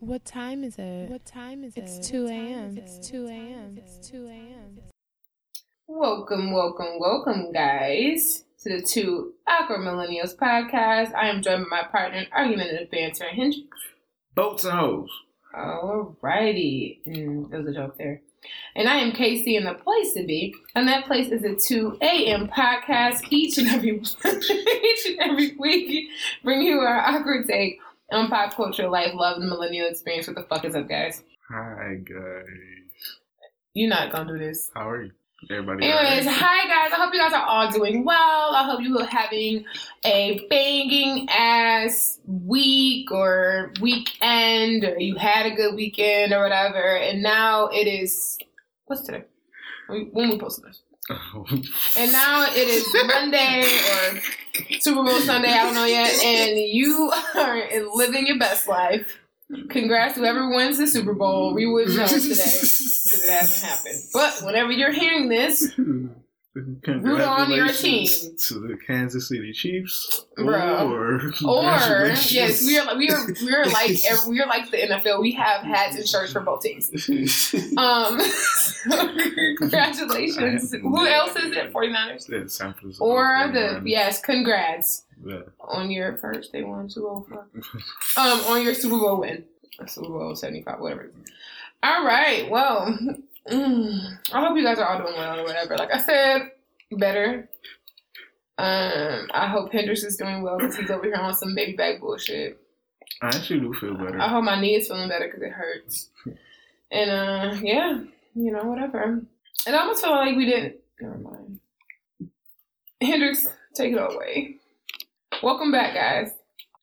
What time is it? What time is it? It's 2 a.m. It's 2 a.m. It's 2 a.m. Welcome, welcome, welcome, guys, to the Two Awkward Millennials podcast. I am joined by my partner in argumentative banter, Hendrix. Boats and hoes. Alrighty. Mm, there was a joke there. And I am Casey in the place to be, and that place is a 2 a.m. podcast each and every each and every week, bring you our awkward take on pop culture, life, love, and millennial experience. What the fuck is up, guys? Hi guys. You're not gonna do this. How are you? Everybody. Anyways, hi guys. I hope you guys are all doing well. I hope you are having a banging ass week or weekend, or you had a good weekend or whatever. And now it is what's today? When we posted this. And now it is Monday or Super Bowl Sunday, I don't know yet, and you are living your best life. Congrats to whoever wins the Super Bowl. We would know today because it hasn't happened. But whenever you're hearing this, root on your team. To the Kansas City Chiefs, Bruh. or Or yes, we are like we are we are like we are like the NFL. We have hats and shirts for both teams. Um, congratulations. Who else is it? 49ers? Yeah, San Francisco. Or the 49ers. yes, congrats Yeah. on your first they won four. Um, on your Super Bowl win, Super Bowl seventy five, whatever. All right, well, mm, I hope you guys are all doing well or whatever. Like I said, better. Um, I hope Hendrix is doing well because he's over here on some baby back bullshit. I actually do feel better. I hope my knee is feeling better because it hurts. And uh, yeah, you know, whatever. It almost felt like we didn't. Never mind. Hendrix, take it away. Welcome back, guys,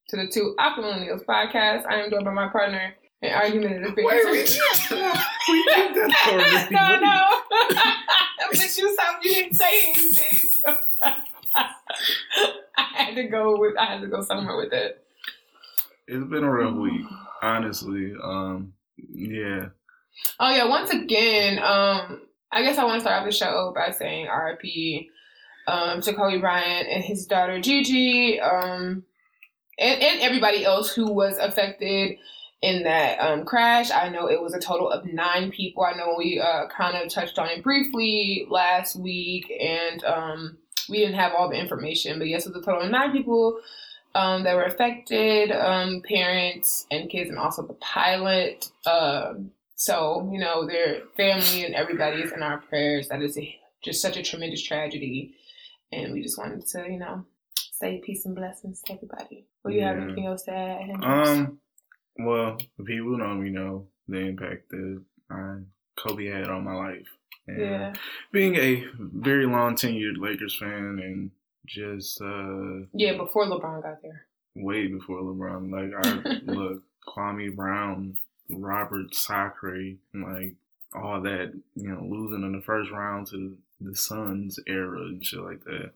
to the Two Awkward Millennials podcast. I am joined by my partner in argumentative Wait, we, did that already. no, no. but you stopped. You didn't say anything. I had to go with. I had to go somewhere with it. It's been a rough week, honestly. Um, yeah. Oh yeah, once again, um, I guess I want to start off the show by saying RIP um, to Kobe Bryant and his daughter Gigi, um, and, and everybody else who was affected in that um, crash. I know it was a total of nine people. I know we uh, kind of touched on it briefly last week, and um, we didn't have all the information, but yes, it was a total of nine people um, that were affected um, parents and kids, and also the pilot. Um, so, you know, their family and everybody is in our prayers. That is a, just such a tremendous tragedy. And we just wanted to, you know, say peace and blessings to everybody. What do you have anything else to add? Um, well, the people know me know the impact that I, Kobe had on my life. And yeah. being a very long tenured Lakers fan and just uh Yeah, before LeBron got there. way before LeBron, like I look Kwame Brown, Robert Sacre, and like all that, you know, losing in the first round to the Suns era and shit like that.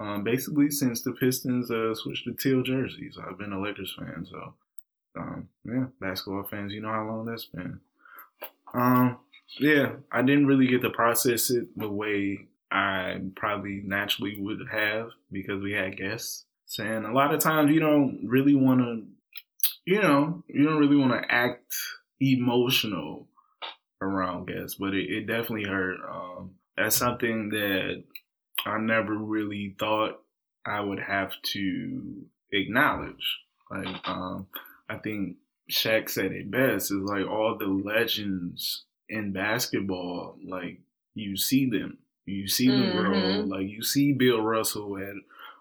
Um, basically, since the Pistons uh, switched to teal jerseys, I've been a Lakers fan. So, um, yeah, basketball fans, you know how long that's been. Um, yeah, I didn't really get to process it the way I probably naturally would have because we had guests. And a lot of times you don't really want to, you know, you don't really want to act emotional around guests, but it, it definitely hurt. Um, that's something that I never really thought I would have to acknowledge. Like, um, I think Shaq said it best is like all the legends in basketball, like you see them, you see them grow. Mhm. Like you see Bill Russell at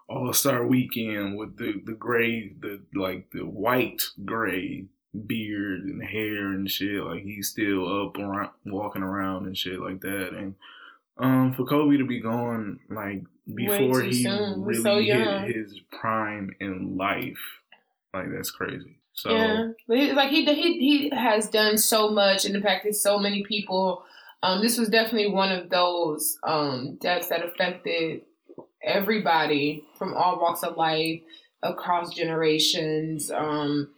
All Star Weekend with the the gray, the like the white gray beard and hair and shit. Like he's still up around, walking around and shit like that. And um, for Kobe to be gone like before he soon. Really so hit his prime in life, like that's crazy. So yeah, he, like he he he has done so much and impacted so many people. Um, this was definitely one of those um, deaths that affected everybody from all walks of life, across generations, um,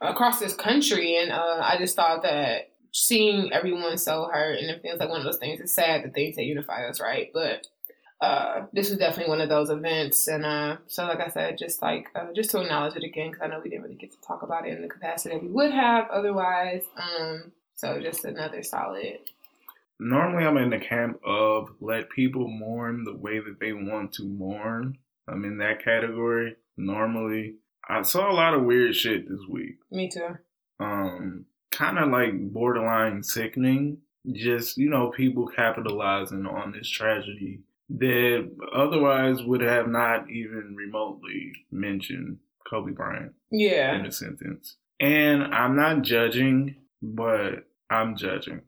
across this country, and uh, I just thought that seeing everyone so hurt and it feels like one of those things. It's sad the things that unify us, right? But uh, this was definitely one of those events. And uh, so, like I said, just like uh, just to acknowledge it again because I know we didn't really get to talk about it in the capacity that we would have otherwise. Um, so just another solid. Normally, I'm in the camp of let people mourn the way that they want to mourn. I'm in that category. Normally, I saw a lot of weird shit this week. Me too. Um, kind of like borderline sickening. Just you know, people capitalizing on this tragedy that otherwise would have not even remotely mentioned Kobe Bryant. Yeah. In a sentence. And I'm not judging, but I'm judging.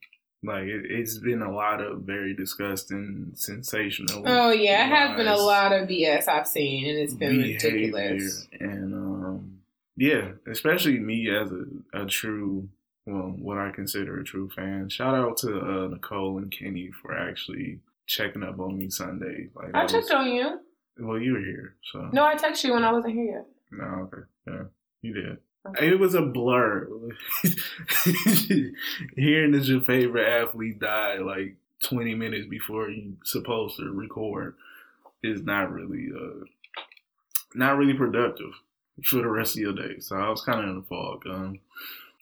Like it, has been a lot of very disgusting, sensational. Oh yeah, it has been a lot of BS I've seen, and it's been ridiculous. And um, yeah, especially me as a, a true, well, what I consider a true fan. Shout out to uh, Nicole and Kenny for actually checking up on me Sunday. Like I checked was, on you. Well, you were here, so. No, I texted you when I wasn't here yet. No, okay, yeah, you did. Okay. It was a blur. Hearing that your favorite athlete died like 20 minutes before you supposed to record is not really uh not really productive for the rest of your day. So I was kind of in the fog. Um,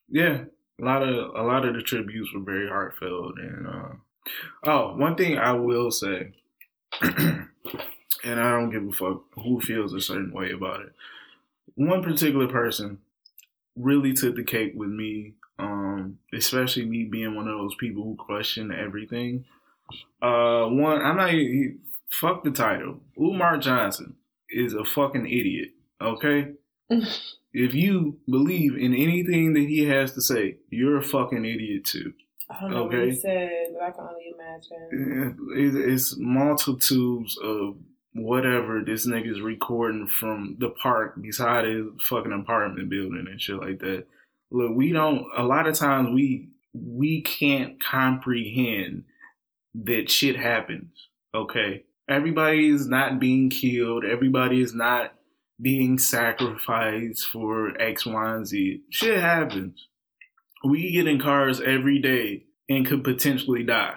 yeah, a lot of a lot of the tributes were very heartfelt and uh, Oh, one thing I will say, and I don't give a fuck who feels a certain way about it. One particular person really took the cake with me, um, especially me being one of those people who question everything. Uh, one, I'm not. He, fuck the title. Umar Johnson is a fucking idiot. Okay. if you believe in anything that he has to say, you're a fucking idiot too. I don't know okay. what he said, but I can only imagine. It's multitudes of whatever this nigga's recording from the park beside his fucking apartment building and shit like that. Look, we don't. A lot of times we we can't comprehend that shit happens. Okay, everybody is not being killed. Everybody is not being sacrificed for X, Y, and Z. Shit happens we get in cars every day and could potentially die.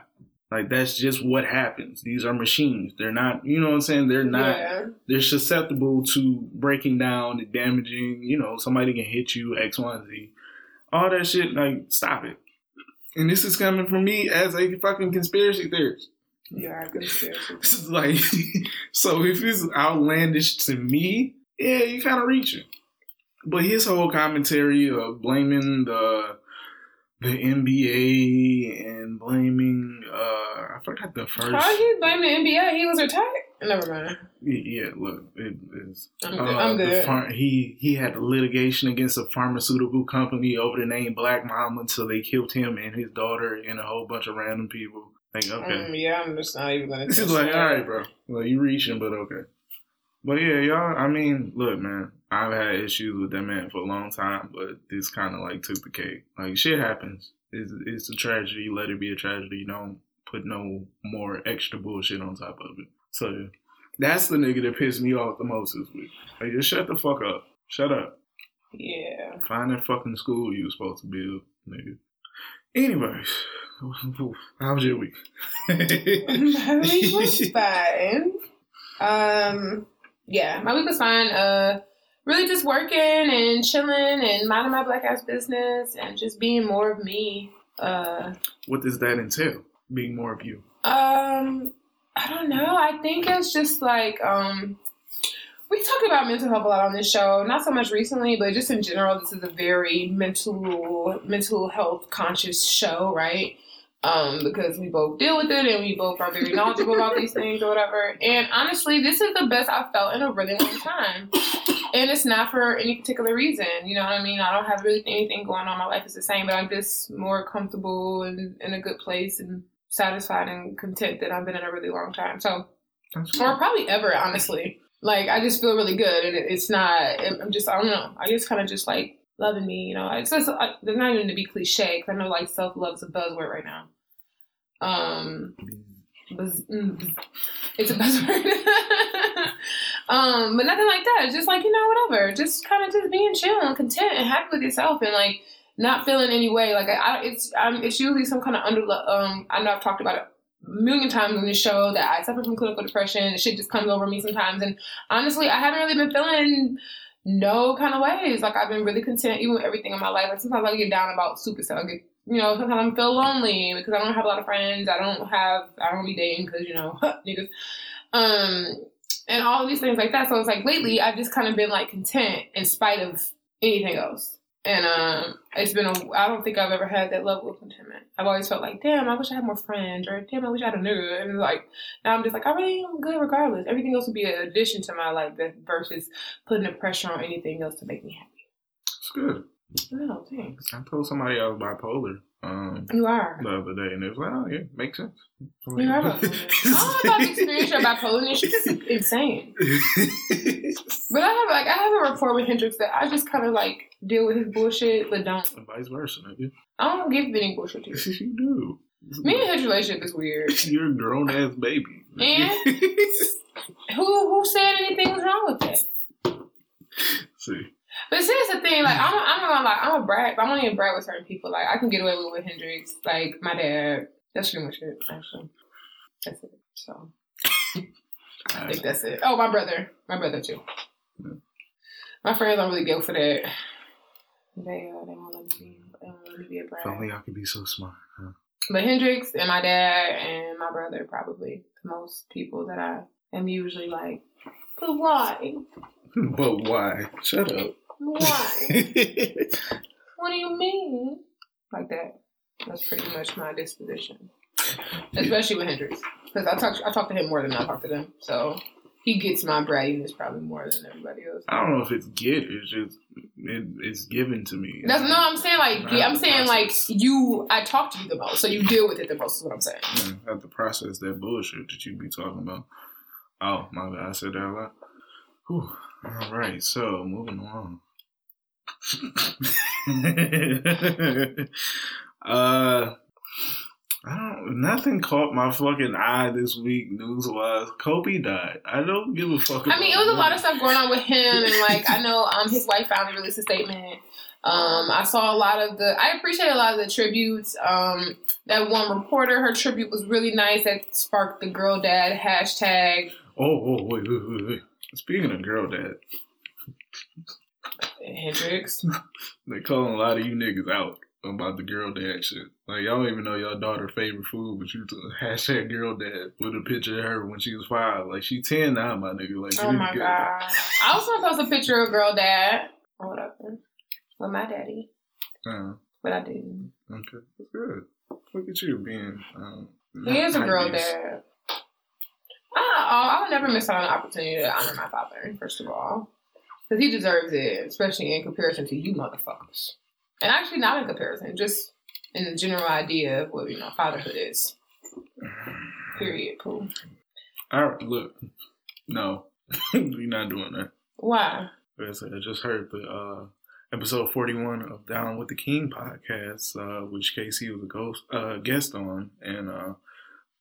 Like that's just what happens. These are machines. They're not, you know what I'm saying? They're not yeah. they're susceptible to breaking down and damaging, you know, somebody can hit you, X, Y, and Z. All that shit, like, stop it. And this is coming from me as a fucking conspiracy theorist. Yeah, conspiracy. like so if it's outlandish to me, yeah, you kinda reaching. But his whole commentary of blaming the the NBA and blaming uh I forgot the first. How he blame the NBA? He was retired. Never mind. Yeah, look, it is. I'm good. Uh, I'm good. Far- he he had litigation against a pharmaceutical company over the name Black Mamba until they killed him and his daughter and a whole bunch of random people. Like, okay, um, yeah, I'm just not even gonna. This is like, all right, bro. Well, you reaching, but okay. But yeah, y'all. I mean, look, man. I've had issues with that man for a long time, but this kind of like took the cake. Like shit happens. It's, it's a tragedy. Let it be a tragedy. Don't put no more extra bullshit on top of it. So that's the nigga that pissed me off the most this week. Like just shut the fuck up. Shut up. Yeah. Find that fucking school you was supposed to build, nigga. Anyways, how was your week? My week was fine. Um, yeah, my week was fine. Uh, really just working and chilling and minding my black ass business and just being more of me. Uh, what does that entail? Being more of you? Um, I don't know. I think it's just like um, we talk about mental health a lot on this show. Not so much recently, but just in general, this is a very mental mental health conscious show, right? Um, because we both deal with it and we both are very knowledgeable about these things or whatever. And honestly, this is the best I've felt in a really long time. And it's not for any particular reason. You know what I mean? I don't have really anything going on. My life is the same, but I'm just more comfortable and in a good place and satisfied and content that I've been in a really long time. So, or probably ever, honestly. Like, I just feel really good. And it's not, I'm just, I don't know. I just kind of just like loving me. You know, it's I, there's not even to be cliche because I know like self love is a buzzword right now. Um, buzz, mm, it's a buzzword. um, but nothing like that. Just like you know, whatever. Just kind of just being chill and content and happy with yourself and like not feeling any way. Like I, I it's I'm, it's usually some kind of under. Um, I know I've talked about it million times on this show that I suffer from clinical depression. Shit just comes over me sometimes, and honestly, I haven't really been feeling no kind of ways. Like I've been really content even with everything in my life. Like sometimes I get down about super stuff. I get you know, sometimes I feel lonely because I don't have a lot of friends. I don't have, I don't be dating because, you know, niggas. Um, and all these things like that. So it's like lately I've just kind of been like content in spite of anything else. And um, it's been a, I don't think I've ever had that level of contentment. I've always felt like, damn, I wish I had more friends, or damn, I wish I had a nigga. And like, now I'm just like, I really am good regardless. Everything else would be an addition to my life versus putting the pressure on anything else to make me happy. It's good. No, thanks. I told somebody I was bipolar. Um, you are the other day, and it was like, oh yeah, makes sense. Like, you are bipolar. I don't know about the experience your bipolar. It's just insane. but I have like I have a rapport with Hendrix that I just kind of like deal with his bullshit, but don't. And vice versa, nigga. I don't give any bullshit to you. you do. Me and his relationship is weird. You're a grown ass baby. And who who said anything was wrong with that? See. But see, that's the thing. Like, I'm, I'm gonna like, I'm a brag. But I'm only a brag with certain people. Like, I can get away with with Hendrix. Like, my dad. That's pretty much it. Actually, that's it. So, I think that's it. Oh, my brother. My brother too. Yeah. My friends don't really go for that. They uh, they won't let me be. They won't let me be a brag. If only I could be so smart. Huh? But Hendrix and my dad and my brother probably the most people that I am usually like. But why? But why? Shut up. Why? what do you mean? Like that. That's pretty much my disposition. Especially with Hendrix. Because I talk I talk to him more than I talk to them. So he gets my brattiness probably more than everybody else. I don't know if it's get, it's just it, it's given to me. That's no, I'm saying like yeah, I'm saying process. like you I talk to you the most, so you deal with it the most is what I'm saying. Yeah, I have to process that bullshit that you be talking about. Oh my god, I said that a lot. Whew. All right, so moving on. uh, I don't. Nothing caught my fucking eye this week, news wise. Kobe died. I don't give a fuck. I mean, it was a lot of stuff going on with him, and like I know, um, his wife finally released a statement. Um, I saw a lot of the. I appreciate a lot of the tributes. Um, that one reporter, her tribute was really nice. That sparked the girl dad hashtag. Oh, oh, wait, wait, wait, wait. Speaking of girl dad, Hendrix. they calling a lot of you niggas out about the girl dad shit. Like y'all don't even know your daughter favorite food, but you took hashtag girl dad with a picture of her when she was five. Like she ten now, my nigga. Like oh my god. I was gonna post a picture of girl dad or whatever with my daddy, uh, but I didn't. Okay, that's good. Look at you being. Um, he is a girl dad. I, I would never miss out on an opportunity to honor my father. First of all. Because he deserves it, especially in comparison to you motherfuckers. And actually, not in comparison, just in the general idea of what, you know, fatherhood is. Period. Cool. All right, look. No, we're not doing that. Why? I I just heard the uh, episode 41 of Down with the King podcast, uh, which Casey was a ghost, uh, guest on. And uh,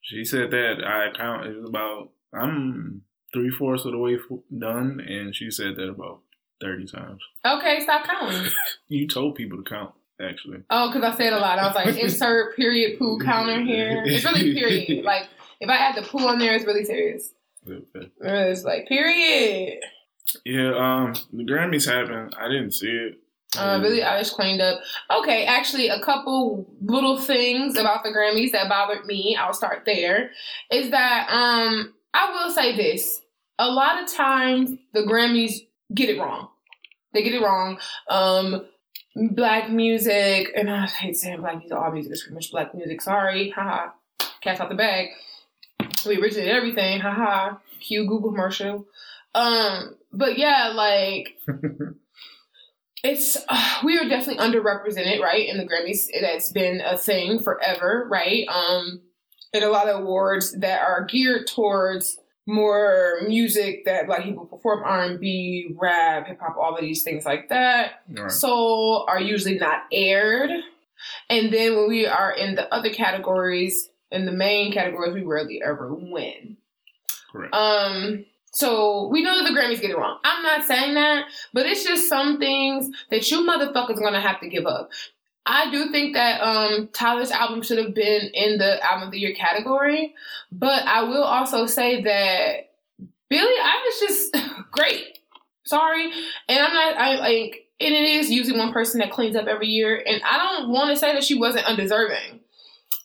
she said that I count, it was about, I'm three fourths of the way done, and she said that about thirty times. Okay, stop counting. you told people to count, actually. Oh, because I said a lot. I was like, insert period poo counter here. It's really period. like if I add the poo on there, it's really serious. Okay. It's like period. Yeah, um, the Grammys happened. I didn't see it. Uh, really, I just cleaned up. Okay, actually, a couple little things about the Grammys that bothered me. I'll start there. Is that um I will say this. A lot of times the Grammys get it wrong. They get it wrong. Um, black music, and I hate saying black music, all music is pretty much black music. Sorry, haha. Cats out the bag. We originated everything, haha. Cue Google commercial. Um, but yeah, like it's uh, we are definitely underrepresented, right? In the Grammys, that's been a thing forever, right? Um, and a lot of awards that are geared towards more music that black people perform r&b rap hip-hop all of these things like that right. soul are usually not aired and then when we are in the other categories in the main categories we rarely ever win Correct. um so we know that the Grammys get it wrong. I'm not saying that, but it's just some things that you motherfuckers gonna have to give up. I do think that um, Tyler's album should have been in the album of the year category, but I will also say that Billie Eilish is great. Sorry, and I'm not. I like, and it is usually one person that cleans up every year, and I don't want to say that she wasn't undeserving.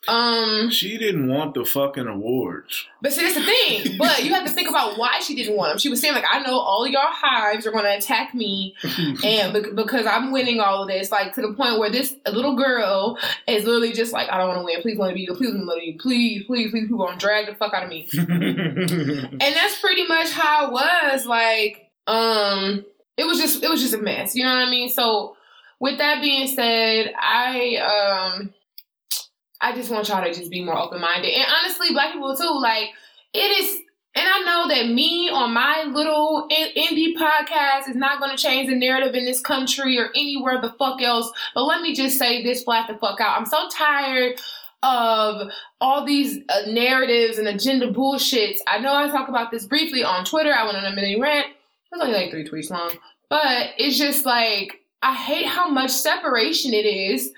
Um, she didn't want the fucking awards. But see, that's the thing. but you have to think about why she didn't want them. She was saying like, "I know all y'all hives are going to attack me, and be- because I'm winning all of this, like to the point where this little girl is literally just like, I don't want to win. Please let me be you. Please let me be Please, please, please. People gonna drag the fuck out of me. and that's pretty much how it was. Like, um, it was just, it was just a mess. You know what I mean? So, with that being said, I um I just want y'all to just be more open minded. And honestly, black people too, like, it is, and I know that me on my little indie podcast is not going to change the narrative in this country or anywhere the fuck else. But let me just say this flat the fuck out. I'm so tired of all these uh, narratives and agenda bullshits. I know I talked about this briefly on Twitter. I went on a mini rant. It was only like three tweets long. But it's just like, I hate how much separation it is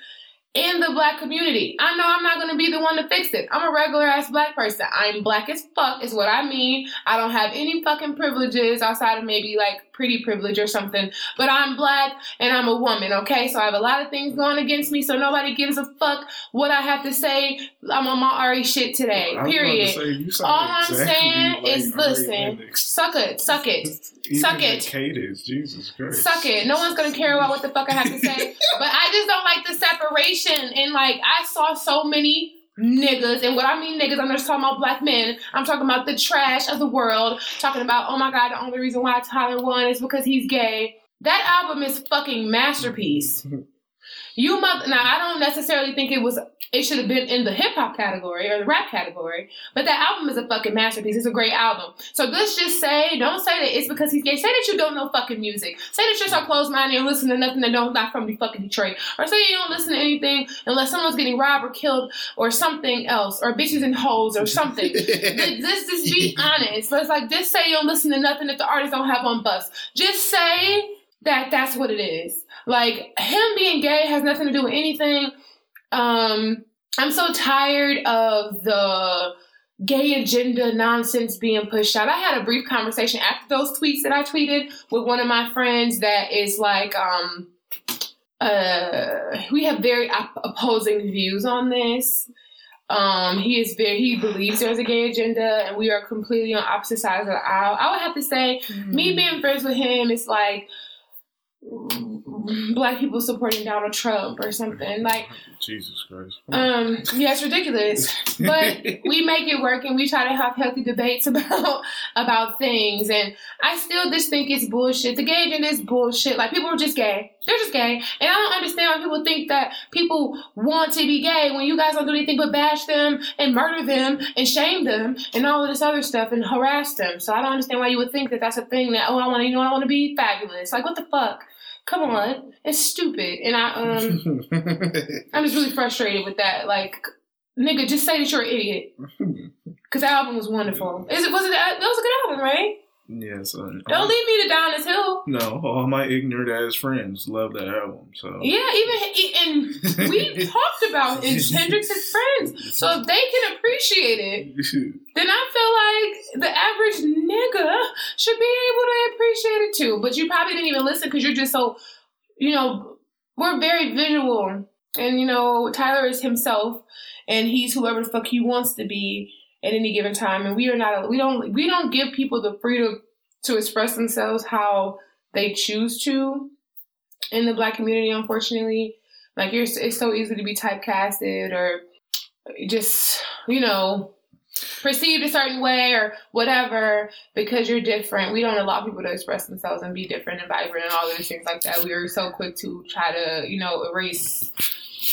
in the black community. I know I'm not gonna be the one to fix it. I'm a regular ass black person. I'm black as fuck, is what I mean. I don't have any fucking privileges outside of maybe like pretty privilege or something, but I'm black and I'm a woman, okay? So I have a lot of things going against me, so nobody gives a fuck what I have to say. I'm on my Ari shit today, period. Say, All I'm saying like is listen, suck it, suck it. Suck it. Cadence, Jesus Christ. Suck it. No one's gonna care about what the fuck I have to say. but I just don't like the separation. And like I saw so many niggas, and what I mean niggas, I'm not just talking about black men. I'm talking about the trash of the world. Talking about, oh my god, the only reason why Tyler won is because he's gay. That album is fucking masterpiece. You mother. Now I don't necessarily think it was. It should have been in the hip hop category or the rap category. But that album is a fucking masterpiece. It's a great album. So let's just say, don't say that it's because he's gay. Say that you don't know fucking music. Say that you're so close minded and listen to nothing that don't not from the fucking Detroit. Or say you don't listen to anything unless someone's getting robbed or killed or something else or bitches and hoes or something. let's just be honest. Let's like just say you don't listen to nothing that the artists don't have on bus. Just say that that's what it is. Like him being gay has nothing to do with anything. Um, I'm so tired of the gay agenda nonsense being pushed out. I had a brief conversation after those tweets that I tweeted with one of my friends that is like, um, uh, we have very op- opposing views on this. Um, he is very he believes there's a gay agenda, and we are completely on opposite sides of the aisle. I would have to say, mm-hmm. me being friends with him is like black people supporting Donald Trump or something. Like Jesus Christ. Um, yeah, it's ridiculous. But we make it work and we try to have healthy debates about about things. And I still just think it's bullshit. The gay agenda is bullshit. Like people are just gay. They're just gay. And I don't understand why people think that people want to be gay when you guys don't do anything but bash them and murder them and shame them and all of this other stuff and harass them. So I don't understand why you would think that that's a thing that, oh, I want to, you know, I want to be fabulous. Like, what the fuck? Come on, it's stupid, and I um, I'm just really frustrated with that. Like, nigga, just say that you're an idiot, because that album was wonderful. Is it was it? That was a good album, right? Yes. Uh, Don't leave me to down this hill. No, all my ignorant ass friends love that album. So yeah, even and we talked about in Hendrix's friends. So if they can appreciate it, then I feel like the average nigga should be able to appreciate it too. But you probably didn't even listen because you're just so, you know, we're very visual, and you know Tyler is himself, and he's whoever the fuck he wants to be at any given time. And we are not we don't we don't give people the freedom to express themselves how they choose to in the black community unfortunately. Like you're it's so easy to be typecasted or just you know perceived a certain way or whatever because you're different. We don't allow people to express themselves and be different and vibrant and all those things like that. We are so quick to try to you know erase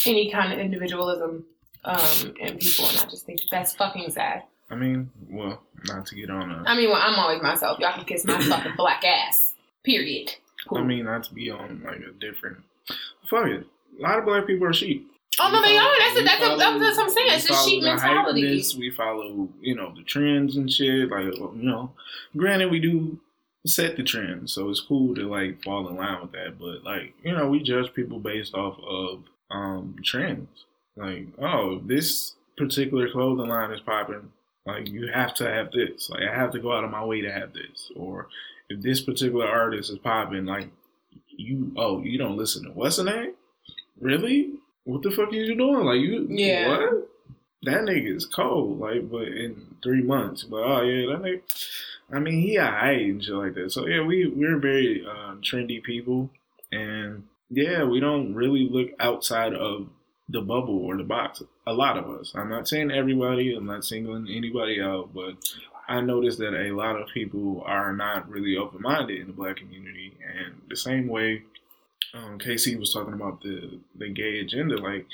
any kind of individualism um, and people, and I just think that's fucking sad. I mean, well, not to get on a. I mean, well, I'm always myself. Y'all can kiss my fucking black ass. Period. Cool. I mean, not to be on like a different. Fuck it. A lot of black people are sheep. Oh no, they are. That's a, that's, follow, a, that's what I'm saying. It's a sheep mentality. We follow, you know, the trends and shit. Like, you know, granted, we do set the trend, so it's cool to like fall in line with that. But like, you know, we judge people based off of um, trends. Like, oh, this particular clothing line is popping. Like, you have to have this. Like, I have to go out of my way to have this. Or if this particular artist is popping, like, you, oh, you don't listen to what's the name? Really? What the fuck are you doing? Like, you, Yeah. what? That nigga is cold. Like, but in three months, but oh yeah, that nigga. I mean, he alright and shit like that. So yeah, we we're very uh, trendy people, and yeah, we don't really look outside of the bubble or the box. A lot of us. I'm not saying everybody. I'm not singling anybody out, but I noticed that a lot of people are not really open minded in the black community, and the same way um, KC was talking about the the gay agenda, like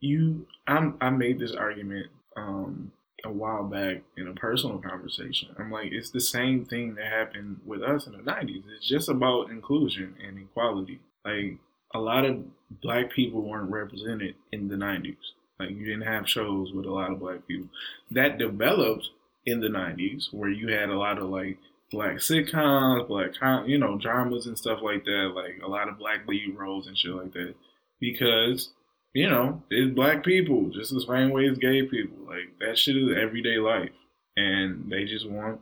you, I'm I made this argument um, a while back in a personal conversation. I'm like, it's the same thing that happened with us in the '90s. It's just about inclusion and equality. Like a lot of black people weren't represented in the '90s. Like you didn't have shows with a lot of black people. That developed in the '90s, where you had a lot of like black sitcoms, black you know dramas and stuff like that. Like a lot of black lead roles and shit like that. Because you know, it's black people just the same way as gay people. Like that shit is everyday life, and they just want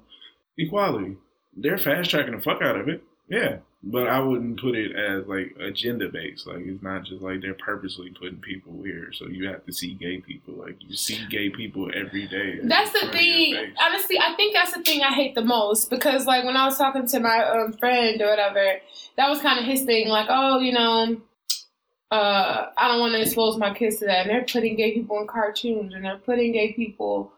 equality. They're fast tracking the fuck out of it, yeah. But I wouldn't put it as like agenda based. Like it's not just like they're purposely putting people here, so you have to see gay people. Like you see gay people every day. That's the in front of your thing. Honestly, I think that's the thing I hate the most because, like, when I was talking to my um, friend or whatever, that was kind of his thing. Like, oh, you know, uh, I don't want to expose my kids to that. And they're putting gay people in cartoons, and they're putting gay people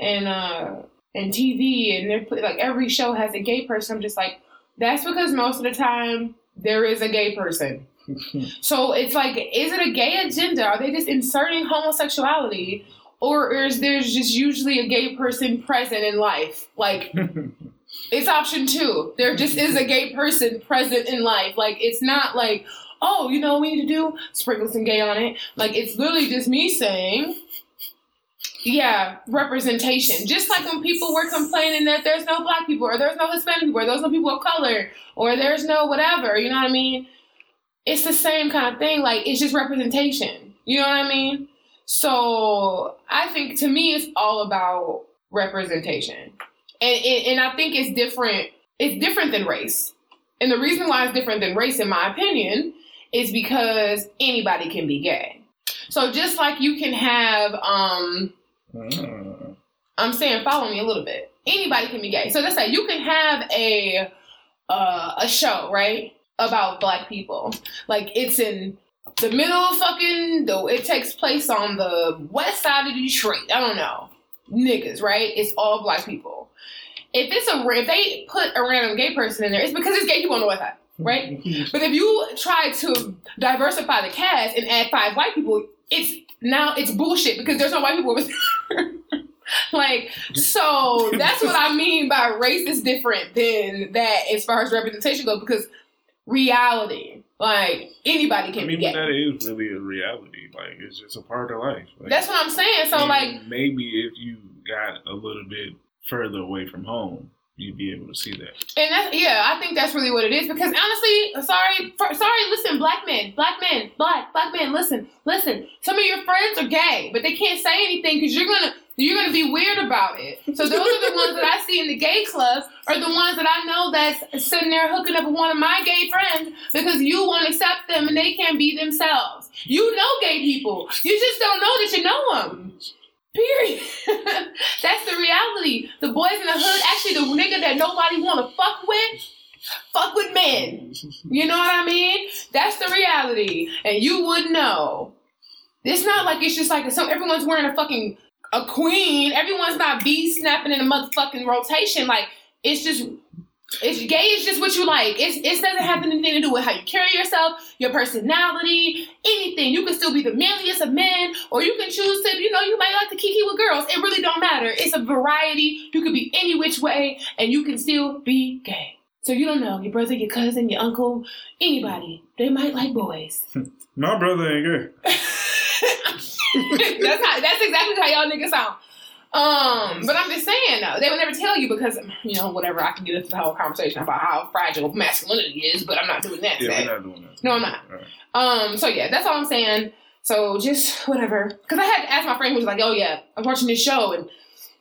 in uh in TV, and they're put, like every show has a gay person. I'm just like, that's because most of the time there is a gay person. So it's like, is it a gay agenda? Are they just inserting homosexuality? Or is there just usually a gay person present in life? Like, it's option two. There just is a gay person present in life. Like, it's not like, oh, you know what we need to do? Sprinkle some gay on it. Like, it's literally just me saying, yeah, representation. Just like when people were complaining that there's no black people, or there's no Hispanic people, or there's no people of color, or there's no whatever, you know what I mean? It's the same kind of thing. Like, it's just representation. You know what I mean? So, I think to me, it's all about representation. And, and, and I think it's different. It's different than race. And the reason why it's different than race, in my opinion, is because anybody can be gay. So just like you can have, um, Ah. I'm saying follow me a little bit. Anybody can be gay. So let's say you can have a uh, a show right about black people. Like it's in the middle of fucking. though it takes place on the west side of Detroit. I don't know, niggas. Right? It's all black people. If it's a if they put a random gay person in there, it's because it's gay people on the west side. Right? But if you try to diversify the cast and add five white people, it's now it's bullshit because there's no white people like, so that's what I mean by race is different than that as far as representation goes because reality, like anybody can I mean, be gay. that is really a reality. Like it's just a part of life. Like, That's what I'm saying. So like maybe if you got a little bit further away from home, you'd be able to see that. And that's yeah, I think that's really what it is. Because honestly, sorry, for, sorry, listen, black men, black men, black black men, listen, listen. Some of your friends are gay, but they can't say anything because you're gonna you're gonna be weird about it. So those are the ones that I see in the gay club are the ones that I know that's sitting there hooking up with one of my gay friends because you won't accept them and they can't be themselves. You know gay people, you just don't know that you know them. Period. That's the reality. The boys in the hood, actually, the nigga that nobody want to fuck with, fuck with men. You know what I mean? That's the reality, and you would know. It's not like it's just like some everyone's wearing a fucking a queen. Everyone's not bee snapping in a motherfucking rotation. Like it's just. It's gay is just what you like. It's, it doesn't have anything to do with how you carry yourself, your personality, anything. You can still be the manliest of men, or you can choose to, you know, you might like to kiki with girls. It really don't matter. It's a variety. You could be any which way, and you can still be gay. So you don't know your brother, your cousin, your uncle, anybody. They might like boys. My brother ain't gay. that's how. That's exactly how y'all niggas sound. Um, but I'm just saying though. They would never tell you because you know whatever. I can get into the whole conversation about how fragile masculinity is, but I'm not doing that. Yeah, today. we're not doing that. No, I'm not. Right. Um. So yeah, that's all I'm saying. So just whatever. Because I had to ask my friend who was like, "Oh yeah, I'm watching this show, and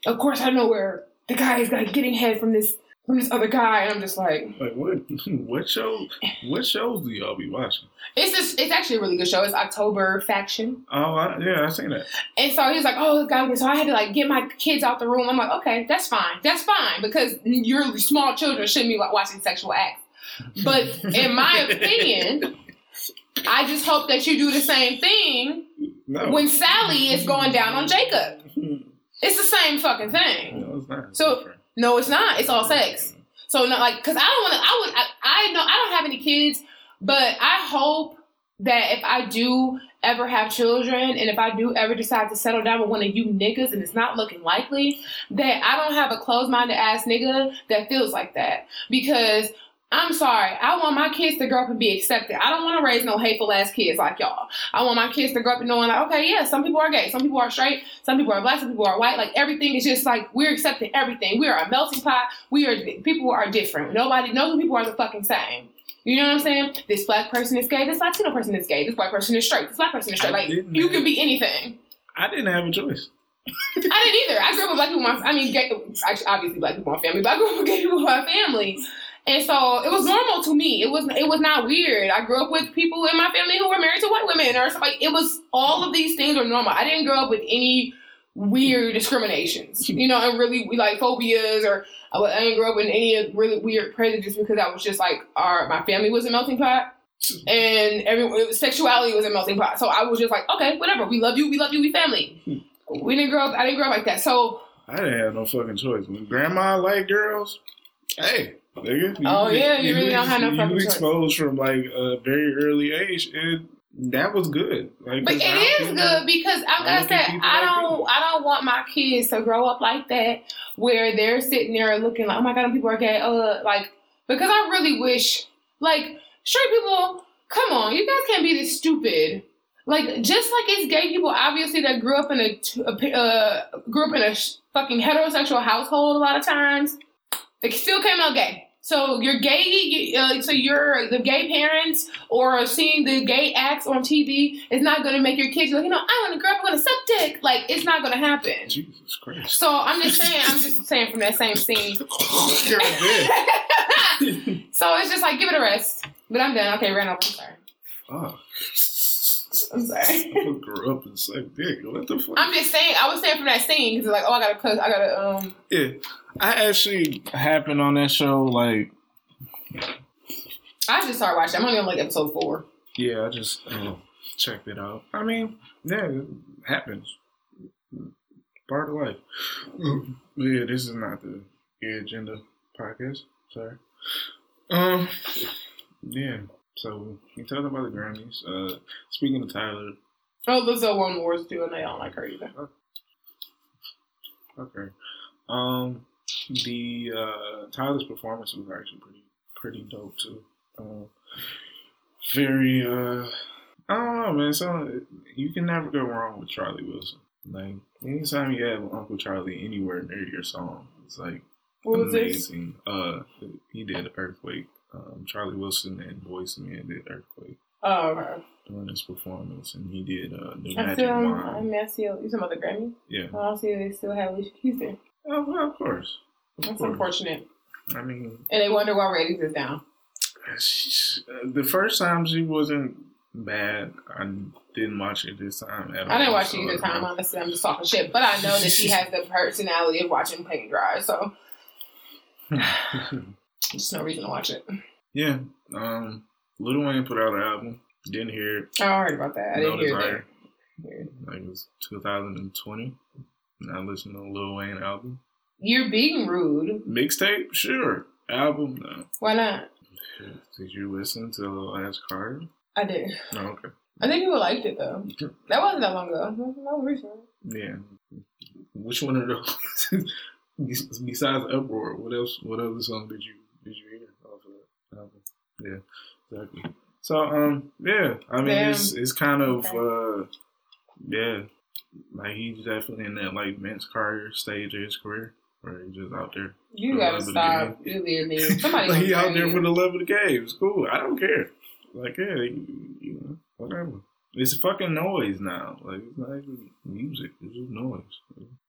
of course I know where the guy is like getting head from this from this other guy," and I'm just like, Like what? What show? What shows do y'all be watching? "It's just it's actually a really good show. It's October Faction." Oh, I, yeah, I seen that. And so he was like, "Oh, God!" So I had to like get my kids out the room. I'm like, "Okay, that's fine. That's fine because your small children shouldn't be wa- watching sexual acts." But in my opinion, I just hope that you do the same thing No. when Sally is going down on Jacob. It's the same fucking thing. No, it's not. So- different. No, it's not. It's all sex. So no, like, cause I don't want to. I would. I, I know I don't have any kids, but I hope that if I do ever have children, and if I do ever decide to settle down with one of you niggas, and it's not looking likely, that I don't have a closed-minded ass nigga that feels like that. Because I'm sorry, I want my kids to grow up and be accepted. I don't want to raise no hateful ass kids like y'all. I want my kids to grow up and knowing like, okay, yeah, some people are gay, some people are straight, some people are black, some people are white. Like everything is just like we're accepting everything. We are a melting pot. We are people are different. Nobody, no two people are the fucking same. You know what I'm saying? This black person is gay. This Latino person is gay. This white person is straight. This black person is straight. Like you can be anything. I didn't have a choice. I didn't either. I grew up with black people. My, I mean, gay, obviously, black people in my family. But I grew up with gay people in my family, and so it was normal to me. It was it was not weird. I grew up with people in my family who were married to white women, or something. It was all of these things were normal. I didn't grow up with any weird discriminations, you know, and really like phobias or I didn't grow up with any really weird prejudice because I was just like our my family was a melting pot. And every sexuality was a melting pot, so I was just like, okay, whatever. We love you, we love you, we family. We didn't grow up. I didn't grow up like that. So I didn't have no fucking choice. When grandma liked girls, hey, nigga. Oh, yeah, you really don't have no you fucking choice. exposed from like a very early age, and that was good. Like, But it I good because I'm I say I don't people. I don't want my kids to grow up like that where they're sitting there looking like oh my god people are gay uh like because I really wish like straight people come on you guys can't be this stupid like just like it's gay people obviously that grew up in a uh grew up in a sh- fucking heterosexual household a lot of times they still came out gay. So you're gay, uh, so you're the gay parents or seeing the gay acts on TV is not going to make your kids like, you know, I want to grow up, I want to suck dick. Like, it's not going to happen. Jesus Christ. So I'm just saying, I'm just saying from that same scene. You're a bitch. so it's just like, give it a rest. But I'm done. Okay, ran over. I'm sorry. Oh. I'm sorry. I grew up and sucked dick. What the fuck? I'm just saying, I was saying from that scene because it's like, oh, I gotta, I gotta, um, yeah, I actually happened on that show. Like, I just started watching. I'm only on like episode four. yeah, I just uh, checked it out. I mean, yeah, it happens. Part of life. Yeah, this is not the Gay Agenda podcast. Sorry. Um. Yeah. So you talking about the Grammys. Uh, speaking of Tyler, Oh, Lizzo won awards too, and they don't like her either. Okay. Um, the uh, Tyler's performance was actually pretty pretty dope too. Um, very uh, I don't know, man. So you can never go wrong with Charlie Wilson. Like anytime you have Uncle Charlie anywhere near your song, it's like What was this? amazing. Uh, he did Earthquake. Um, Charlie Wilson and II Men did Earthquake Oh, okay. during his performance, and he did uh, the I Magic still, I mean, I still, you talking about the Grammy? Yeah, I don't see they still have Alicia Keys there. oh, well, of course. That's unfortunate. I mean, And they wonder why ratings is down. The first time she wasn't bad. I didn't watch it this time at all. I didn't watch so it either time, honestly. I'm just talking shit. But I know that she has the personality of watching paint dry, so there's no reason to watch it. yeah. Um, Lil Wayne put out an album. Didn't hear it. I heard about that. I didn't no hear desire. that. Like it was 2020. And I listened to Lil Wayne album. You're being rude. Mixtape? Sure. Album? No. Why not? Did you listen to Lil Ass Carter? I did. No, okay. I think people liked it though. That wasn't that long ago. That was recent. Yeah. Which one of those? Besides Uproar, what else? What other song did you did you hear off of that album? Yeah, exactly. So um, yeah, I mean Damn. it's it's kind of uh, yeah, like he's definitely in that like Vince Carter stage of his career. Where he just out there. You gotta stop. Really, somebody. like he out there for the love of the game. It's cool. I don't care. Like yeah, you, you know, whatever. It's fucking noise now. Like it's not even music. It's just noise.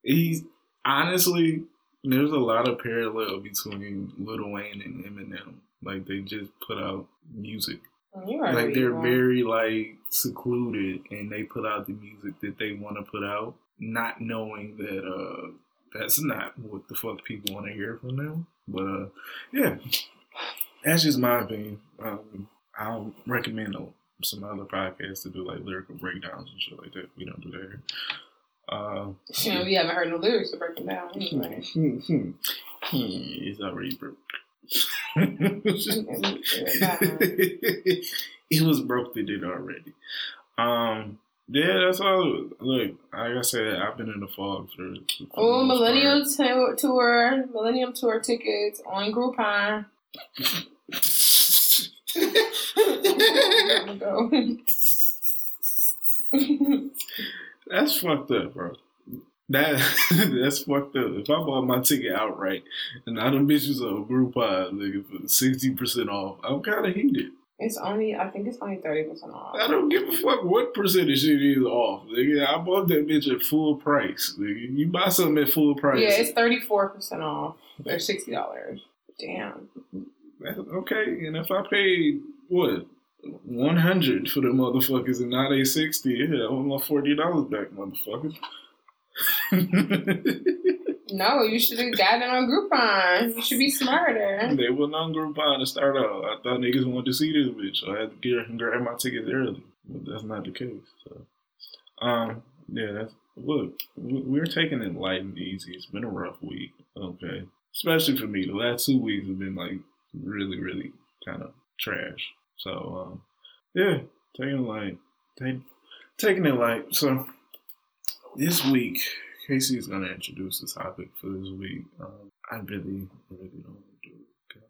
He's honestly, there's a lot of parallel between Lil Wayne and Eminem. Like they just put out music. Like they're very like secluded, and they put out the music that they want to put out, not knowing that uh that's not what the fuck people want to hear from them. But uh yeah, that's just my opinion. Um, I'll recommend some other podcasts to do like lyrical breakdowns and shit like that. We don't do that here. Uh, you we haven't heard no lyrics to break them down anyway. it's already broke. it was broke they did already. Um, yeah, that's all. Look, like I said, I've been in the fog for. for oh, Millennium t- Tour, Millennium Tour tickets on Groupon. that's fucked up, bro. That that's fucked up. If I bought my ticket outright and now them bitches are Groupon, nigga, for sixty percent off, I'm kind of heated. It's only, I think it's only thirty percent off. I don't give a fuck what percentage it is off. Nigga. I bought that bitch at full price. Nigga. You buy something at full price. Yeah, it's thirty four percent off. They're sixty dollars. Damn. That's okay, and if I paid what one hundred for the motherfuckers and not a sixty, yeah, I want my forty dollars back, motherfuckers. no, you should have gotten on Groupon. You should be smarter. They were on Groupon to start out. I thought niggas wanted to see this bitch, so I had to get and grab my tickets early. But that's not the case. So, um, yeah, that's look. We're taking it light and easy. It's been a rough week. Okay, especially for me. The last two weeks have been like really, really kind of trash. So, um, yeah, taking it light. Take, taking it light. So this week, Casey is going to introduce the topic for this week. Um, I really, really don't want to do it because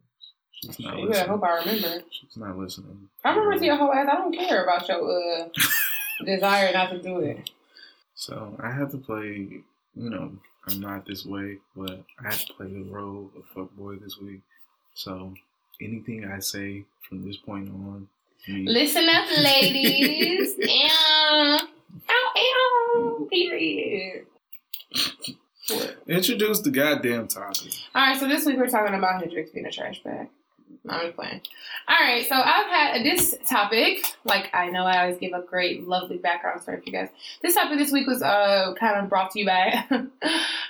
she's not listening. I hope I remember. She's not listening. I remember to your whole ass. I don't care about your uh, desire not to do it. So I have to play. You know, I'm not this way, but I have to play the role of fuckboy this week. So anything I say from this point on. Me. Listen up, ladies. ow, ow. Period. Introduce the goddamn topic. All right, so this week we're talking about Hendrix being a trash bag. I'm just playing. All right, so I've had this topic. Like I know I always give a great, lovely background story for you guys. This topic this week was uh kind of brought to you by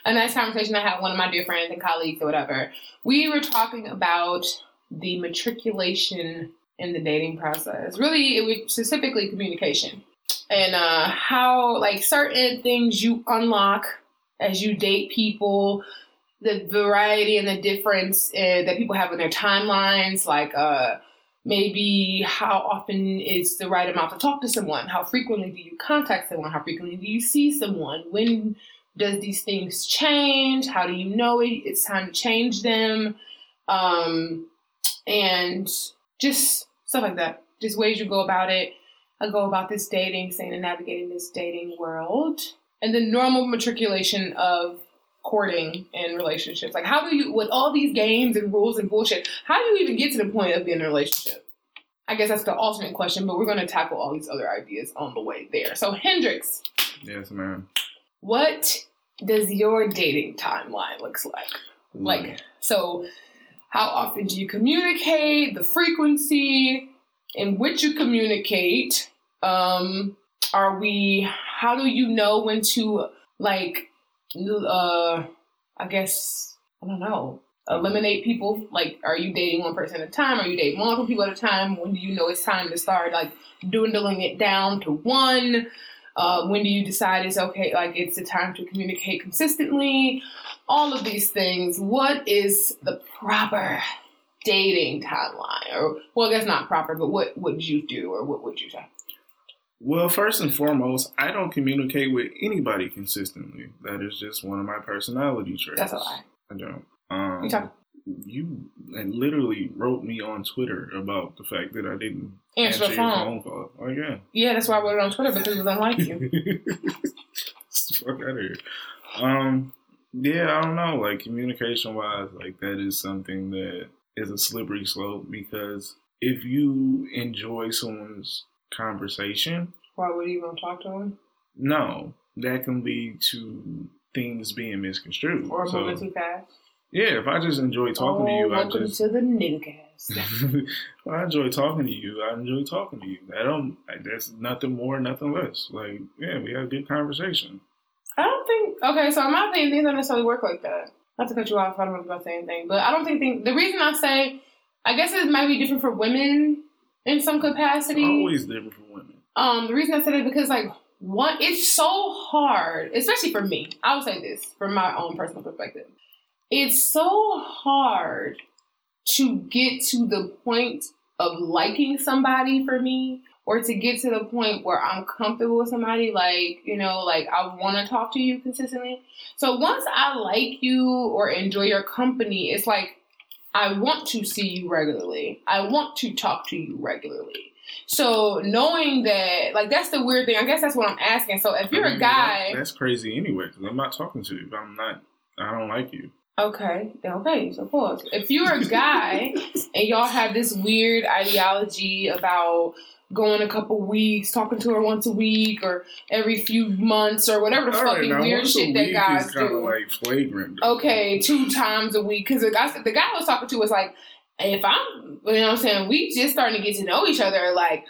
a nice conversation I had with one of my dear friends and colleagues or whatever. We were talking about the matriculation in the dating process. Really, it was specifically communication and uh, how like certain things you unlock as you date people the variety and the difference uh, that people have in their timelines like uh, maybe how often is the right amount to talk to someone? How frequently do you contact someone? How frequently do you see someone? When does these things change? How do you know it, it's time to change them. Um, and just stuff like that. Just ways you go about it. I go about this dating thing and navigating this dating world and the normal matriculation of courting and relationships. Like, how do you, with all these games and rules and bullshit, how do you even get to the point of being in a relationship? I guess that's the ultimate question, but we're going to tackle all these other ideas on the way there. So, Hendrix. Yes, ma'am. What does your dating timeline looks like? Mm. Like, so how often do you communicate? The frequency in which you communicate? Um, are we how do you know when to like uh i guess i don't know eliminate people? Like are you dating one person at a time? Are you dating multiple people at a time? When do you know it's time to start like dwindling it down to one? Uh, when do you decide it's okay like it's the time to communicate consistently? All of these things. What is the proper dating timeline? Or well that's not proper but what would you do or what would you say well, first and foremost, I don't communicate with anybody consistently. That is just one of my personality traits. That's a lie. I don't. Um, you talk. You literally wrote me on Twitter about the fact that I didn't answer, answer the phone. phone call. Oh yeah. Yeah, that's why I wrote it on Twitter because it was unlike you. Fuck out of here. Um, Yeah, I don't know. Like communication wise, like that is something that is a slippery slope because if you enjoy someone's conversation, why would you even talk to him? No, that can lead to things being misconstrued or so, moving too fast. Yeah, if I just enjoy talking oh, to you, welcome I just to the nigga well, I enjoy talking to you. I enjoy talking to you. I don't. Like, that's nothing more, nothing less. Like, yeah, we have a good conversation. I don't think. Okay, so in my opinion, things don't necessarily work like that. Not to cut you off, I don't know about saying anything, but I don't think the reason I say, I guess it might be different for women in some capacity. Always different for women. Um, the reason I said it because like one, it's so hard, especially for me. I will say this from my own personal perspective. It's so hard to get to the point of liking somebody for me or to get to the point where I'm comfortable with somebody, like, you know, like I want to talk to you consistently. So once I like you or enjoy your company, it's like I want to see you regularly. I want to talk to you regularly. So knowing that, like, that's the weird thing. I guess that's what I'm asking. So if you're I mean, a guy, that, that's crazy anyway. Because I'm not talking to you. I'm not, I don't like you. Okay, okay, so pause. If you're a guy and y'all have this weird ideology about going a couple weeks, talking to her once a week or every few months or whatever the All fucking right, weird shit that guys do. Like flagrant. Okay, two times a week because the guy the guy I was talking to was like, if I'm, you know, what I'm saying we just starting to get to know each other, like.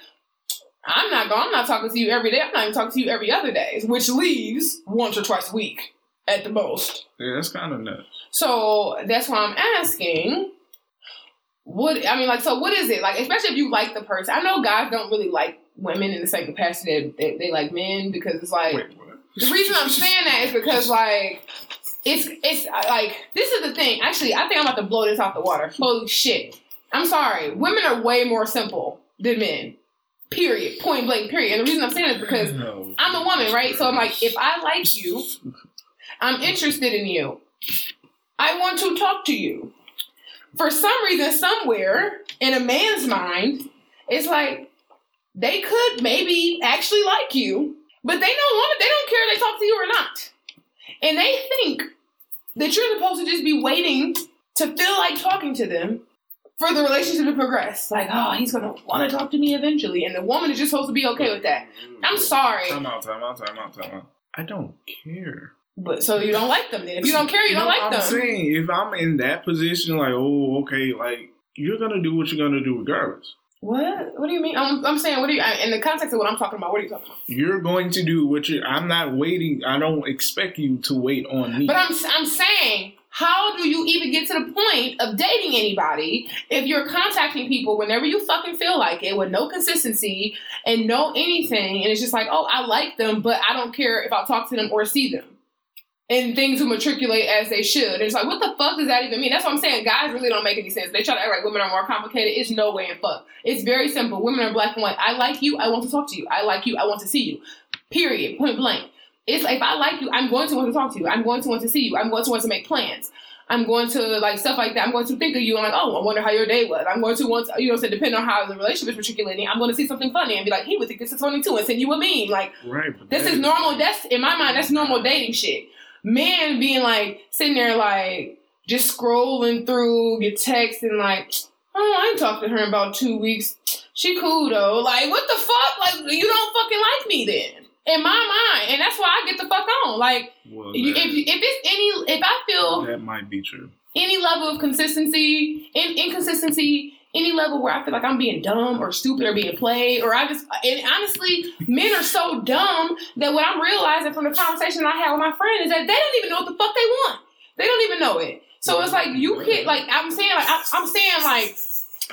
I'm not going. I'm not talking to you every day. I'm not even talking to you every other day, which leaves once or twice a week at the most. Yeah, that's kind of nuts. So that's why I'm asking. What I mean, like, so what is it like? Especially if you like the person. I know guys don't really like women in the same capacity that they, they like men because it's like Wait, the reason I'm saying that is because like it's it's like this is the thing. Actually, I think I'm about to blow this off the water. Holy shit! I'm sorry. Women are way more simple than men. Period. Point blank. Period. And the reason I'm saying is because no, I'm a woman, right? So I'm like, if I like you, I'm interested in you. I want to talk to you. For some reason, somewhere in a man's mind, it's like they could maybe actually like you, but they don't want it. They don't care if they talk to you or not. And they think that you're supposed to just be waiting to feel like talking to them for the relationship to progress. Like, oh, he's gonna want to talk to me eventually, and the woman is just supposed to be okay with that. I'm mm-hmm. sorry. Time out, time out, time out, time out. I don't care. But so you don't like them then? If you don't care, you don't no, like I'm them. I'm saying if I'm in that position, like, oh, okay, like you're gonna do what you're gonna do regardless. What? What do you mean? I'm, I'm saying, what do you? In the context of what I'm talking about, what are you talking about? You're going to do what you're. I'm not waiting. I don't expect you to wait on me. But I'm, I'm saying, how do you even get to the point of dating anybody if you're contacting people whenever you fucking feel like it with no consistency and no anything, and it's just like, oh, I like them, but I don't care if I talk to them or see them and things will matriculate as they should. And it's like, what the fuck does that even mean? That's what I'm saying. Guys really don't make any sense. They try to act like women are more complicated. It's no way in fuck. It's very simple. Women are black and white. I like you. I want to talk to you. I like you. I want to see you. Period. Point blank. It's like if I like you, I'm going to want to talk to you. I'm going to want to see you. I'm going to want to make plans. I'm going to like stuff like that. I'm going to think of you. I'm like, oh, I wonder how your day was. I'm going to want to, you know, so depending on how the relationship is matriculating, I'm going to see something funny and be like, he would think this is funny too, and send you a meme. Like, right, this is normal. That's in my mind. That's normal dating shit men being like sitting there like just scrolling through your text and like, oh, I ain't talked to her in about two weeks. She cool though. Like, what the fuck? Like, you don't fucking like me then. In my mind, and that's why I get the fuck on. Like, well, if, if it's any, if I feel that might be true, any level of consistency, in, inconsistency any level where I feel like I'm being dumb or stupid or being played, or I just, and honestly, men are so dumb that what I'm realizing from the conversation I had with my friend is that they don't even know what the fuck they want. They don't even know it. So it's like you can't, like I'm saying, like I, I'm saying, like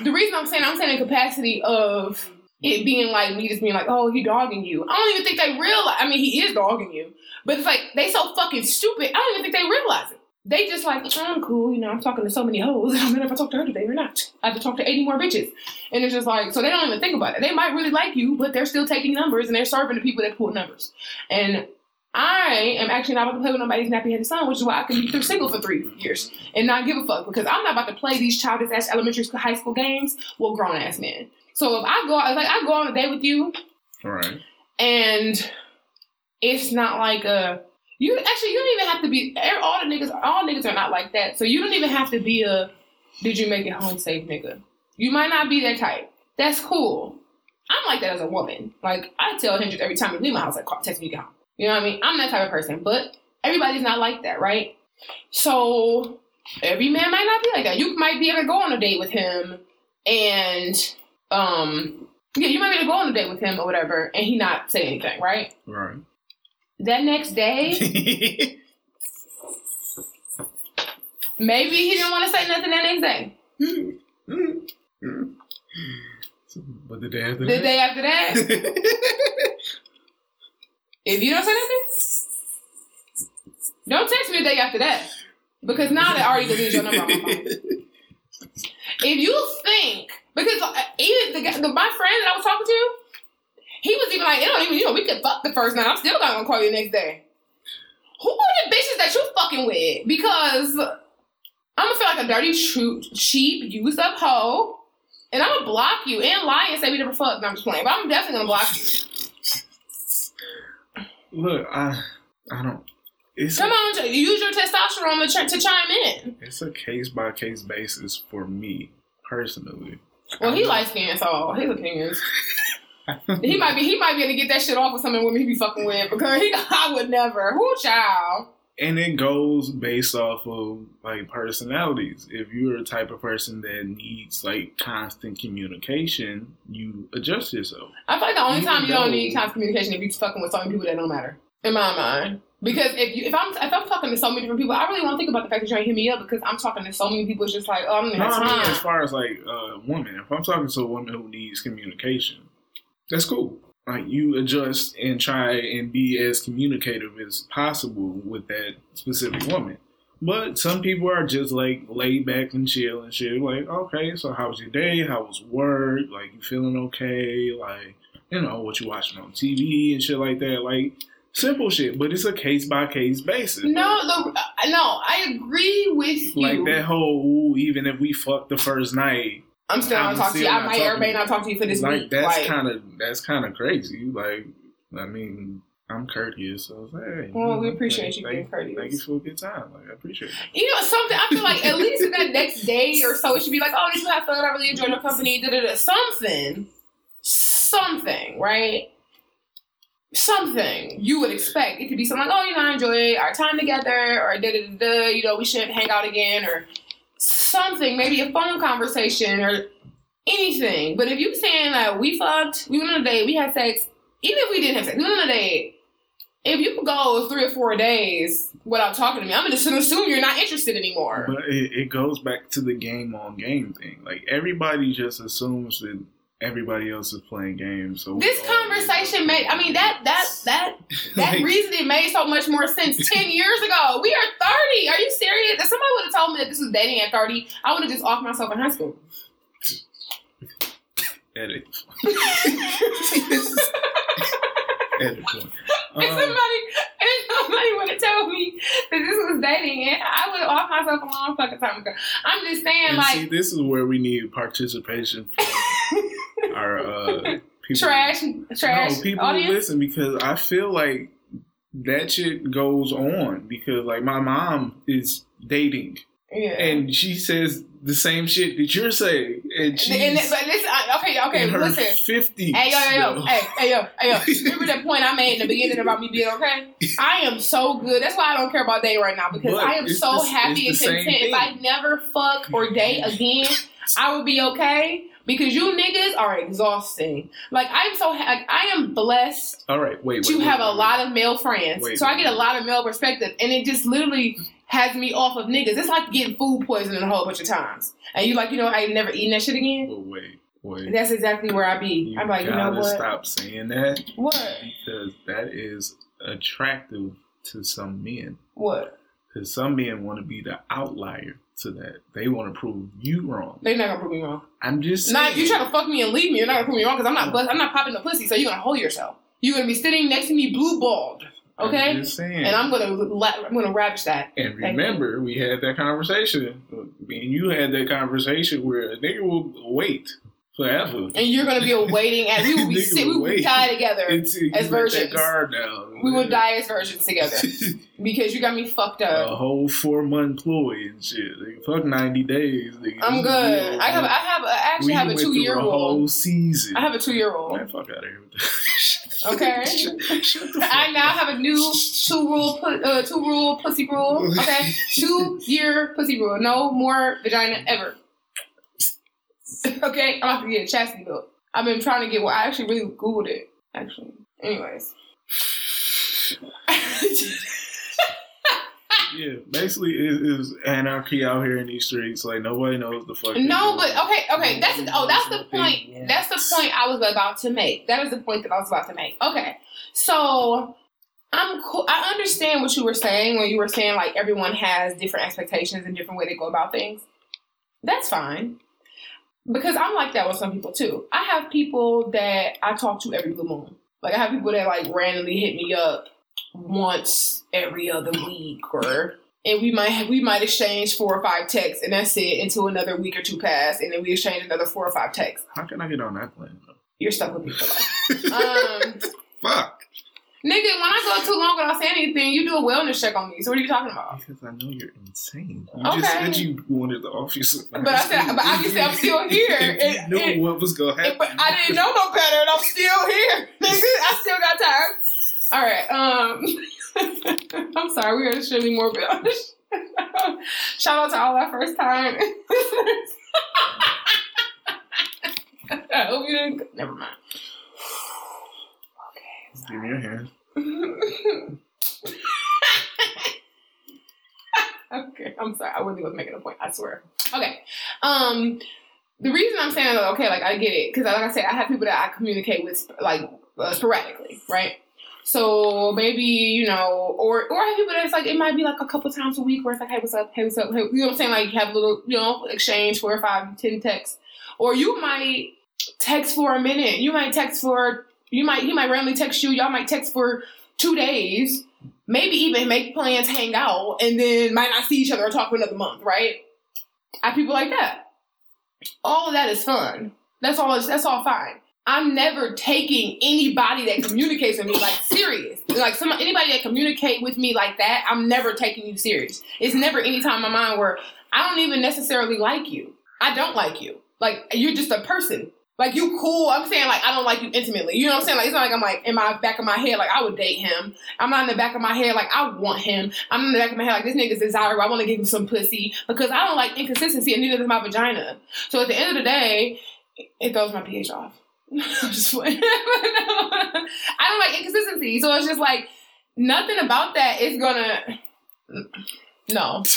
the reason I'm saying I'm saying in capacity of it being like me just being like, oh, he dogging you. I don't even think they realize. I mean, he is dogging you, but it's like they so fucking stupid. I don't even think they realize it they just like, I'm cool, you know, I'm talking to so many hoes. I don't know if I talk to her today or not. I have to talk to 80 more bitches. And it's just like, so they don't even think about it. They might really like you, but they're still taking numbers and they're serving the people that pull numbers. And I am actually not about to play with nobody's nappy headed son, which is why I can be through single for three years and not give a fuck because I'm not about to play these childish ass elementary school, high school games with grown ass men. So if I go, like I go on a date with you, all right, and it's not like a You actually you don't even have to be all the niggas. All niggas are not like that. So you don't even have to be a did you make it home safe nigga. You might not be that type. That's cool. I'm like that as a woman. Like I tell Hendrix every time we leave my house, like text me get home. You know what I mean? I'm that type of person. But everybody's not like that, right? So every man might not be like that. You might be able to go on a date with him and um yeah, you might be able to go on a date with him or whatever, and he not say anything, right? Right. That next day, maybe he didn't want to say nothing that next day. but the day after The that? day after that, if you don't say nothing, don't text me the day after that. Because now they already deleted your number on my phone. If you think, because uh, even the, the my friend that I was talking to, he was even like, it don't even, you know, we could fuck the first night. I'm still not gonna call you the next day. Who are the bitches that you fucking with? Because I'm gonna feel like a dirty, true, cheap, used up hoe. And I'm gonna block you and lie and say we never fucked. No, I'm just playing. But I'm definitely gonna block you. Look, I I don't. It's Come on, use your testosterone to, to chime in. it's a case by case basis for me personally. Well, he light skinned, so his opinions. He might be he might be able to get that shit off with some of the women he be fucking with because he I would never. Who child? and it goes based off of like personalities. If you're a type of person that needs like constant communication, you adjust yourself. I feel like the only time you don't need constant communication if you're fucking with so many people that don't matter. In my mind. Because if you if I'm if I'm talking to so many different people, I really won't think about the fact that you're trying to hit me up because I'm talking to so many people. It's just like, oh, I'm No, gonna have I mean as far as like uh, women, if I'm talking to a woman who needs communication, that's cool. Like you adjust and try and be as communicative as possible with that specific woman. But some people are just like laid back and chill and shit. Like, okay, so how was your day? How was work? Like, you feeling okay? Like, you know, what you watching on TV and shit like that. Like, simple shit. But it's a case by case basis. No, the uh, no, I agree with you. Like that whole ooh, even if we fucked the first night, I'm still not talking to you. I might everybody to not talk to you for this like week. that's like, kind of that's kind of crazy. Like, I mean, I'm courteous, so hey, Well, we know, appreciate thank- you thank- being courteous. Thank you for a good time. Like, I appreciate it. You know something? I feel like at least that next day or so, it should be like, oh, did you have fun? I really enjoyed your company. Da da da. Something, something, right? Something you would expect. It could be something like, oh, you know, I enjoyed our time together, or da da da da. You know, we should hang out again, or something. Maybe a phone conversation, or anything. But if you saying like we fucked, we went on a date, we had sex, even if we didn't have sex, we went on a date. If you go three or four days without talking to me, I'm gonna assume you're not interested anymore. But it, it goes back to the game on game thing. Like everybody just assumes that everybody else is playing games. So This conversation made. I mean that that that that Like, reasoning made so much more sense ten years ago. We are thirty. Are you serious? If somebody would have told me that this was dating at thirty, I would have just offed myself in high school. edit. edit. if Um, somebody if somebody would have told me that this was dating, and I would have offed myself a long fucking time ago. I'm just saying, like see, this is where we need participation from our uh, people. trash, trash No, people audience. listen because I feel like that shit goes on because like my mom is dating Yeah. and she says the same shit that you're saying and she's And, but listen, I- okay, okay, listen. fifties. Hey yo yo yo! Hey hey yo hey yo! Remember that point I made in the beginning about me being okay? I am so good. That's why I don't care about dating right now because But I am so the- happy and it's the same content. If I never fuck or date again, I will be okay because you niggas are exhausting. Like I'm so ha- like I am blessed All right, wait, wait. to wait, have wait, a lot of male friends, so I get a lot of male perspective, and it just literally has me off of niggas. It's like getting food poisoning a whole bunch of times, and you like you know I ain't never eating that shit again. But wait, wait. That's exactly where I be. You I'm like, you know gotta what? stop saying that What? because that is attractive to some men. What? Because some men want to be the outlier to that. They want to prove you wrong. They're not gonna prove me wrong. I'm just saying. if you try to fuck me and leave me, you're not gonna prove me wrong because I'm not bust, I'm not popping the pussy. So you're gonna hold yourself. You're gonna be sitting next to me, blue balled, okay? I'm just saying. And I'm gonna I'm gonna ravish that. And remember, we had that conversation. Me and you had that conversation where a nigga will wait forever. And you're gonna be awaiting as we will be sit, we will wait die together Until as let virgins. that guard down. We will die as virgins together because you got me fucked up. a whole four month ploy and shit. Nigga, fuck ninety days. Nigga. I'm good. I have I have I actually have a two year a whole season. I have a two year old. Man, fuck out of here. Okay. shut, shut I now have a new two rule uh, two rule pussy rule. Okay, two year pussy rule. No more vagina ever. okay, I'm about to get a chastity belt. I've been trying to get one. I actually really googled it. Actually, anyways. Yeah, basically it is anarchy out here in these streets. Like nobody knows the fuck. No, but okay, okay. That's oh, that's the point. That's the point I was about to make. That is the point that I was about to make. Okay, so I'm cool. I understand what you were saying when you were saying like everyone has different expectations and different way they go about things. That's fine because I'm like that with some people too. I have people that I talk to every blue moon. Like I have people that like randomly hit me up once every other week or and we might we might exchange four or five texts and that's it until another week or two pass and then we exchange another four or five texts. How can I get on that plane? though? You're stuck with me for life. um, Fuck. nigga, when I go too long without saying anything, you do a wellness check on me. So what are you talking about? Because I know you're insane. You Okay. just said you wanted to offer you. But I said, but say I'm still here. It- you knew it- what was gonna happen. But I didn't know no better, and I'm still here. Nigga, I still got time. All right. Um, I'm sorry. We are extremely morbid. Shout out to all our first time. I hope you didn't. Never mind. Okay. Give me your hand. okay, I'm sorry. I really was making a point. I swear. Okay. Um, the reason I'm saying that, okay, like I get it, because like I said, I have people that I communicate with like uh, sporadically, right? So maybe you know, or or people that's like it might be like a couple times a week where it's like, hey, what's up? Hey, what's up? Hey, you know what I'm saying? Like you have a little, you know, exchange four or five, ten texts, or you might text for a minute. You might text for you might he might randomly text you. Y'all might text for two days, maybe even make plans, hang out, and then might not see each other or talk for another month, right? I people like that. All of that is fun. That's all. That's all fine. I'm never taking anybody that communicates with me like serious. Like some anybody that communicate with me like that, I'm never taking you serious. It's never any time in my mind where I don't even necessarily like you. I don't like you. Like you're just a person. Like you cool. I'm saying like I don't like you intimately. You know what I'm saying? Like it's not like I'm like in my back of my head like I would date him. I'm not in the back of my head like I want him. I'm in the back of my head like this nigga's desirable. I want to give him some pussy because I don't like inconsistency and neither does my vagina. So at the end of the day, it throws my pH off. I'm just playing. I don't like inconsistency. So it's just like nothing about that is gonna no.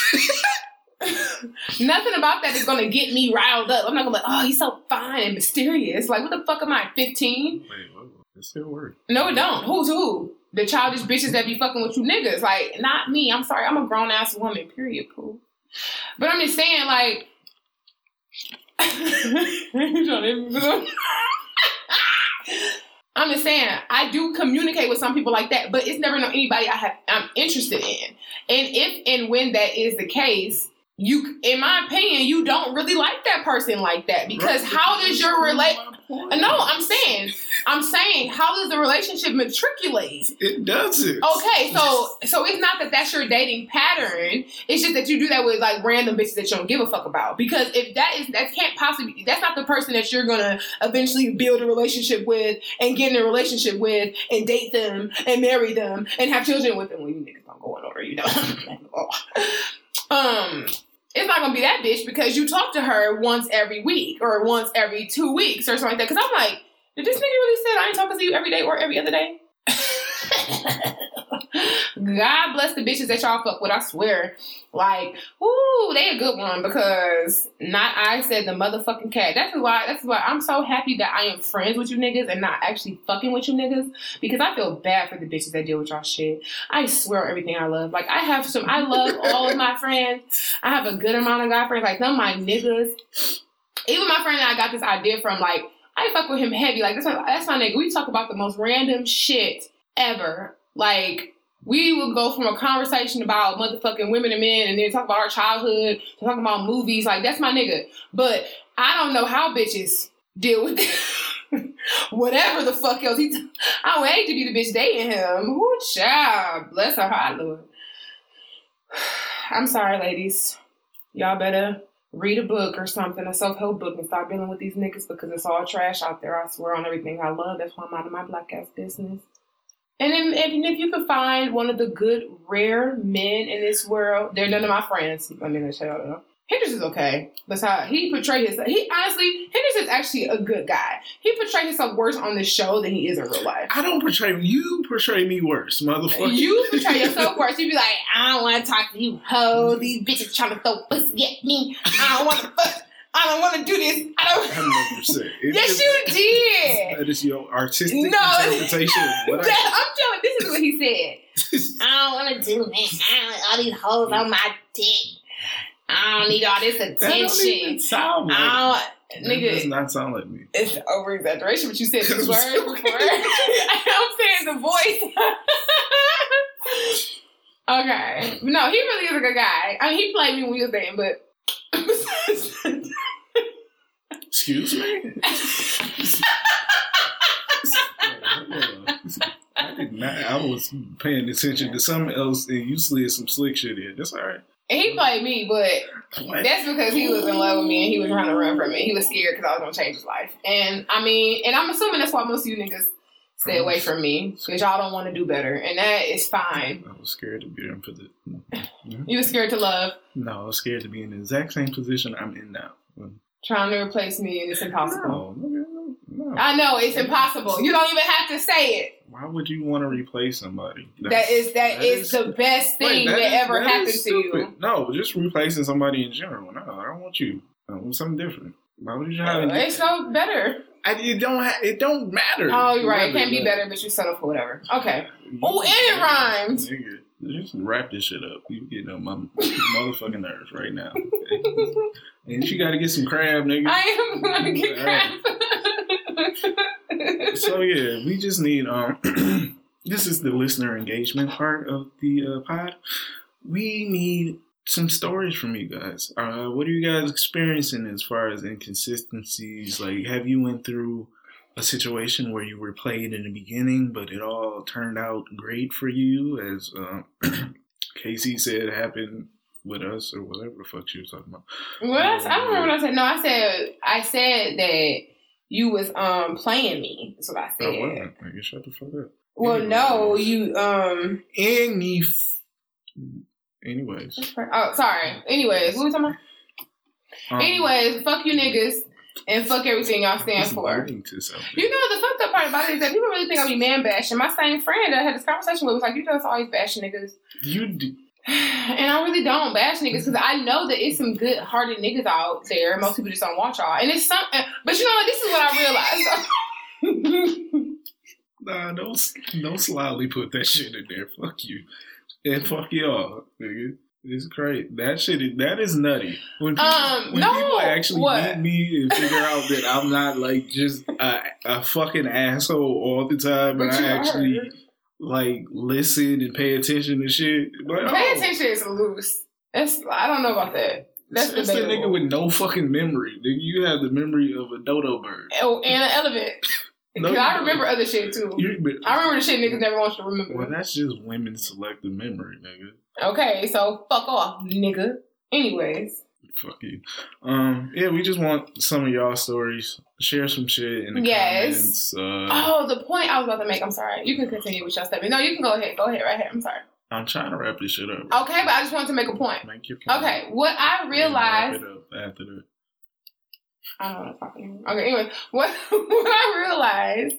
Nothing about that is gonna get me riled up. I'm not gonna be like, oh, he's so fine and mysterious. Like, what the fuck am I, 15? Wait. It still works. No, it don't. Who's who? The childish bitches that be fucking with you niggas. Like, not me. I'm sorry. I'm a grown ass woman, period, poo. But I'm just saying, like, You trying to hit me? I'm just saying, I do communicate with some people like that, but it's never no anybody I have I'm interested in. And if and when that is the case, you, in my opinion, you don't really like that person like that because Right, how does your relate? No, I'm saying, I'm saying, how does the relationship matriculate? It doesn't. Okay, so so it's not that that's your dating pattern. It's just that you do that with like random bitches that you don't give a fuck about. Because if that is that can't possibly that's not the person that you're gonna eventually build a relationship with and get in a relationship with and date them and marry them and have children with them. Well, you niggas don't go in order, you know. um. It's not gonna be that bitch because you talk to her once every week or once every two weeks or something like that. Because I'm like, did this nigga really say I ain't talking to you every day or every other day? God bless the bitches that y'all fuck with. I swear, like, ooh, they a good one because not I said the motherfucking cat. That's why. That's why I'm so happy that I am friends with you niggas and not actually fucking with you niggas because I feel bad for the bitches that deal with y'all shit. I swear on everything I love. Like I have some. I love all of my friends. I have a good amount of guy friends. Like some of my niggas. Even my friend that I got this idea from, like. I fuck with him heavy. Like, that's my, that's my nigga. We talk about the most random shit ever. Like, we would go from a conversation about motherfucking women and men and then talk about our childhood to talking about movies. Like, that's my nigga. But I don't know how bitches deal with it. Whatever the fuck else he. T- I would hate to be the bitch dating him. Who child? Bless her heart, Lord. I'm sorry, ladies. Y'all better read a book or something, a self help book, and stop dealing with these niggas because it's all trash out there. I swear on everything I love. That's why I'm out of my black ass business. And if, if, if you can find one of the good, rare men in this world, they're none of my friends. I mean, I shout out. Henderson's okay. That's how he portrayed himself. He honestly, Henderson's actually a good guy. He portrayed himself worse on the show than he is in real life. I don't portray you. Portray me worse, motherfucker. You portray yourself worse. You'd be like, I don't want to talk to you, ho. These bitches trying to throw pussy at me. I don't want to fuck. I don't want to do this. I don't. I never said. It, yes, you did. That is your artistic No. interpretation. What I, I'm telling. This is what he said. I don't want to do that. I don't, all these hoes on my dick. I don't need all this that don't even attention. sound like. I that don't, does not sound like me. It's over exaggeration, but you said these I'm words so-. I'm saying the voice. okay. No, he really is a good guy. I mean, he played me when we was dating, but. Excuse me. I did not. I was paying attention to something else, and you slid some slick shit in. That's all right. he played me, but What? That's because he was in love with me and he was trying to run from me. He was scared because I was gonna change his life. And I mean, and I'm assuming that's why most of you niggas stay oh, away from me because y'all don't want to do better, and that is fine. I was scared to be in for the. You were scared to love, No, I was scared to be in the exact same position I'm in now. Trying to replace me, and it's impossible. No, nigga, no. I know it's impossible. You don't even have to say it. Why would you want to replace somebody? That is that is the best thing Wait, that, is- ever that happened to you. No, just replacing somebody in general. No, I don't want you. I want something different. Why would you try to? It's no better. I, it don't. Ha- it don't matter. Oh, you're right. It can't be better, but you settle for whatever. Okay. Oh, and it. Nigga, just wrap this shit up. You getting on my motherfucking nerves right now. and you got to get some crab, nigga. I am gonna get All right. crap. so yeah, we just need um. this is the listener engagement part of the uh, pod. We need some stories from you guys. Uh, what are you guys experiencing as far as inconsistencies? Like, have you went through a situation where you were played in the beginning, but it all turned out great for you, as um, Casey said happened with us, or whatever the fuck she was talking about. What I, I don't remember what I said. No, I said I said that you was um playing me. That's what I I said. wasn't. Nigga, shut the fuck up. well, no, you um. Any. F- Anyways. Oh, sorry. Anyways, what we talking about? um, Anyways, fuck you niggas and fuck everything y'all stand for. leading to something. You know the fucked up part about it is that people really think I be man bashing. My same friend that I had this conversation with was like, "You just always bashing niggas," You do. and I really don't bash niggas because I know that it's some good hearted niggas out there. Most people just don't watch y'all, and it's some. Uh, but you know what? This is what I realized. nah, don't don't slyly put that shit in there. Fuck you and fuck y'all, nigga. It's great. That shit. is- That is nutty. When people, Um, when no, people actually what? meet me and figure out that I'm not like just a, a fucking asshole all the time, and But I are. actually like listen and pay attention to shit. Like, Pay oh, attention is loose. That's I don't know about that. That's That's the nigga with no fucking memory. Nigga, you have the memory of a dodo bird. Oh, and an elephant. No, I remember other shit too. You- I remember the shit niggas never want you to remember. Well, that's just women's selective memory, nigga. Okay, so fuck off, nigga. Anyways, Fuck you. Um, yeah, we just want some of y'all stories. Share some shit in the Yes. comments. Uh, oh, the point I was about to make. I'm sorry. You can continue with your statement. No, you can go ahead. Go ahead, right here. I'm sorry. I'm trying to wrap this shit up. Okay, but I just wanted to make a point. Make your point. Okay, what I realized. Wrap it up after that. I don't know what I'm talking. Okay, anyway, what what I realized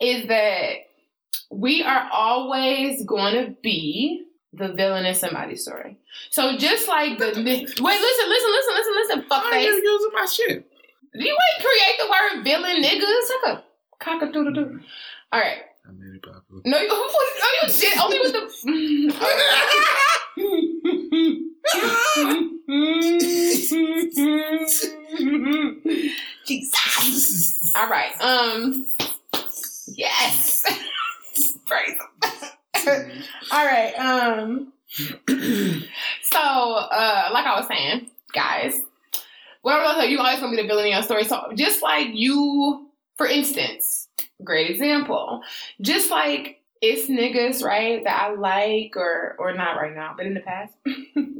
is that we are always going to be the villain in somebody's story. So just like the wait, listen, listen, listen, listen, listen, Why are fuckface. you using my shit? You ain't create the word villain, nigga. Suck a cock a doodle doo. All right. I made it popular. No, you, no, oh, you did only with the. Jesus. All right. Um. Yes. Praise. All right. Um. So, uh, like I was saying, guys, What I will you always gonna be the villain in your story. So just like you, for instance, great example. Just like it's niggas, right, that I like or or not right now, but in the past.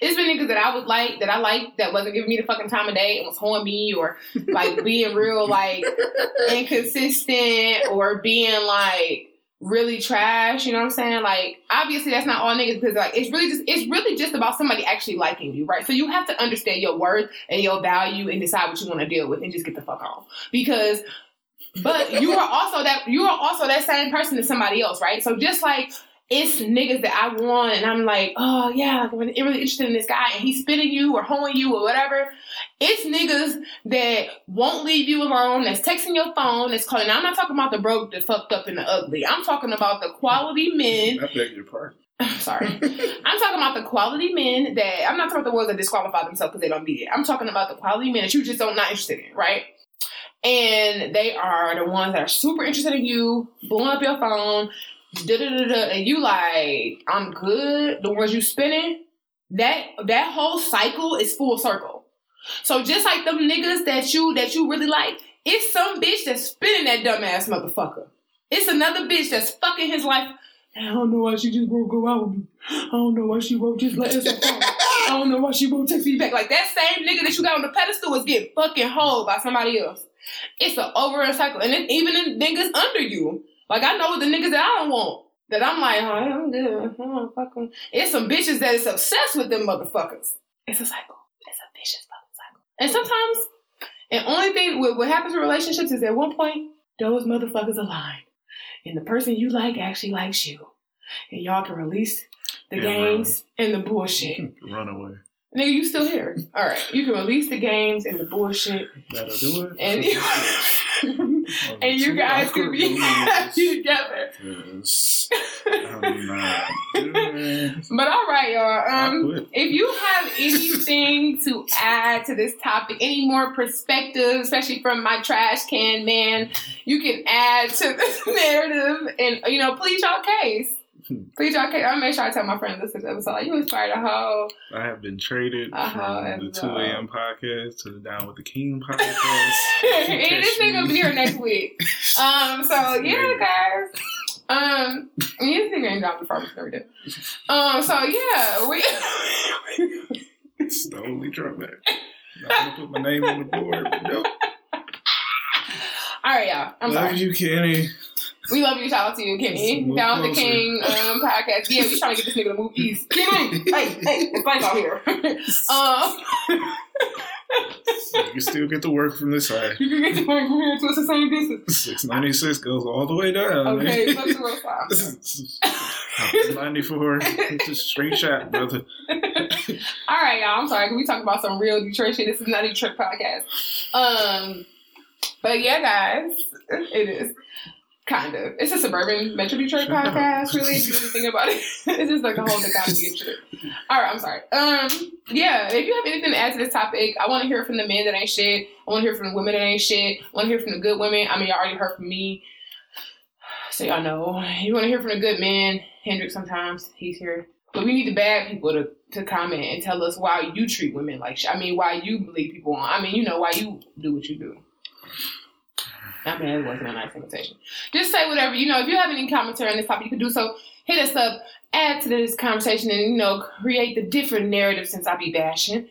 it's been niggas that I would like that I like that wasn't giving me the fucking time of day and was hoeing me or like being real like inconsistent or being like really trash, you know what I'm saying? Like obviously that's not all niggas because like it's really just it's really just about somebody actually liking you, right? So you have to understand your worth and your value and decide what you want to deal with and just get the fuck on. Because but you are also that you are also that same person to somebody else, right? So just like it's niggas that I want, and I'm like, oh yeah, I'm really interested in this guy, and he's spitting you or hoeing you or whatever. It's niggas that won't leave you alone, that's texting your phone, that's calling. Now, I'm not talking about the broke, the fucked up, and the ugly. I'm talking about the quality men. I beg your pardon. Sorry. I'm talking about the quality men that I'm not talking about the ones that disqualify themselves because they don't beat it. I'm talking about the quality men that you just don't not interested in, right? And they are the ones that are super interested in you, blowing up your phone, da da da da, and you like, I'm good. The ones you spinning, that that whole cycle is full circle. So just like them niggas that you that you really like, it's some bitch that's spinning that dumbass motherfucker. It's another bitch that's fucking his life. I don't know why she just won't go out with me. I don't know why she won't just let us go. I don't know why she won't text me back. Like that same nigga that you got on the pedestal is getting fucking hold by somebody else. It's an over cycle. And then even in niggas under you. Like I know with the niggas that I don't want. That I'm like, oh, I'm good. Oh, fuck them. It's some bitches that is obsessed with them motherfuckers. It's a cycle. It's a vicious fucking cycle. And sometimes, and only thing what, what happens in relationships is at one point those motherfuckers align, and the person you like actually likes you, and y'all can release the Yeah, games and the bullshit. Run away. Nigga, you still here? All right, you can release the games and the bullshit, That'll do it. and you, and you guys can be happy together. Yes. But all right, y'all. Um, if you have anything to add to this topic, any more perspective, especially from my trash can man, you can add to this narrative and you know, please y'all case. Please y'all. I'll make sure I tell my to this episode. Like, you inspired a whole I have been traded Uh-huh, from the 2 uh, a.m. podcast to the Down with the King podcast. and this nigga be here next week. Um, so yeah, guys. Um, you think ain't dropped the farmers never did. Um, so yeah, we it's the only drawback. I'm gonna put my name on the board. Nope. all right, y'all. I'm Love sorry. you, Kenny. We love you. Shout out to you, Kenny. Move Down with the. King um, podcast. Yeah, we trying to get this nigga to move east. Kenny, hey, hey, it's lights out here. um, You can still get to work from this side. you can get to work from here to it's the same distance. 696 goes all the way down. Okay, the road five. 94. It's a straight shot, brother. All right, y'all. I'm sorry. Can we talk about some real Detroit shit? This is not a Detroit podcast. Um, but yeah, guys, it is kind of. It's a suburban Metro Detroit podcast. Really, if you really think about it, it's just like a whole dichotomy of shit. All right, I'm sorry. Um, yeah. If you have anything to add to this topic, I want to hear from the men that ain't shit. I want to hear from the women that ain't shit. I want to hear from the good women. I mean, y'all already heard from me. So y'all know. You want to hear from the good men. Hendrix sometimes he's here. But we need the bad people to, to comment and tell us why you treat women like shit. I mean, why you believe people on. I mean, you know, why you do what you do. I mean, it wasn't a nice invitation. Just say whatever. You know, if you have any commentary on this topic, you can do so. Hit us up, add to this conversation, and, you know, create the different narrative since I be bashing.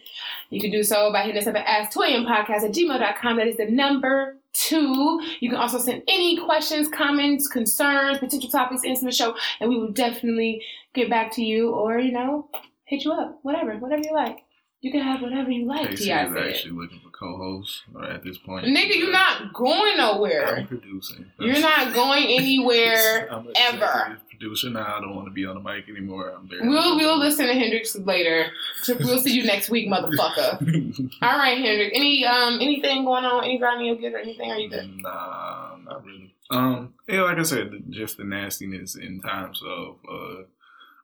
You can do so by hitting us up at ask2ampodcast at gmail.com. That is the number two. You can also send any questions, comments, concerns, potential topics into the show, and we will definitely get back to you or, you know, hit you up. Whatever, whatever you like. You can have whatever you like, Casey T.I. is said. actually looking for co-hosts uh, at this point. Nigga, you're not going nowhere. I'm nowhere. producing. You're not going anywhere. I'm an ever. Producer now. I don't want to be on the mic anymore. I'm very. We'll we'll listen to Hendrix later. We'll see you next week, motherfucker. All right, Hendrix. Any um anything going on? Any grinding your good or anything? Are you good? Nah, not really. Um, yeah, like I said, just the nastiness in times of uh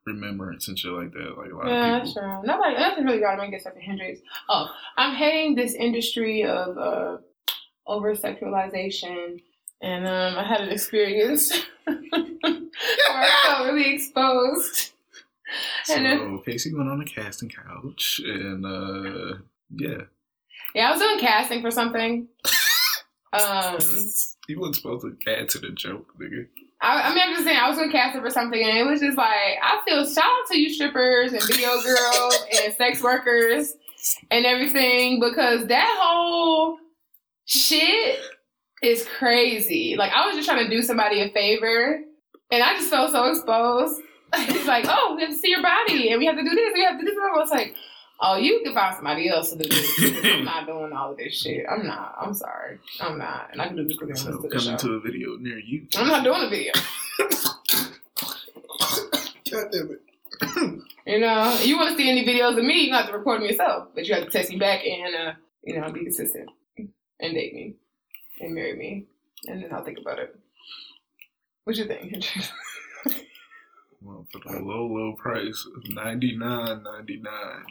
remembrance and shit like that. Like a lot Yeah, of that's people. true. Nobody, nothing really got to make except for Hendrix. Oh, I'm hating this industry of uh, over sexualization, and um, I had an experience where I felt really exposed. So And Casey went on a casting couch, and uh, yeah, Yeah, I was doing casting for something. Um, You weren't supposed to add to the joke, nigga. I, I mean, I'm just saying, I was doing casting for something, and it was just like, I feel shout out to you strippers and video girls and sex workers and everything because that whole shit is crazy. Like, I was just trying to do somebody a favor, and I just felt so exposed. it's like, oh, we have to see your body, and we have to do this, we have to do this. And I was like, oh, you can find somebody else to do this. I'm not doing all of this shit. I'm not. I'm sorry. I'm not. And I can do this because So I'm to the coming show. to a video near you. I'm not doing a video. God damn it. You know, you want to see any videos of me, you have to record them yourself. But you have to text me back and, uh, you know, be consistent and date me and marry me. And then I'll think about it. What you think? Well, for the low, low price of ninety nine ninety nine.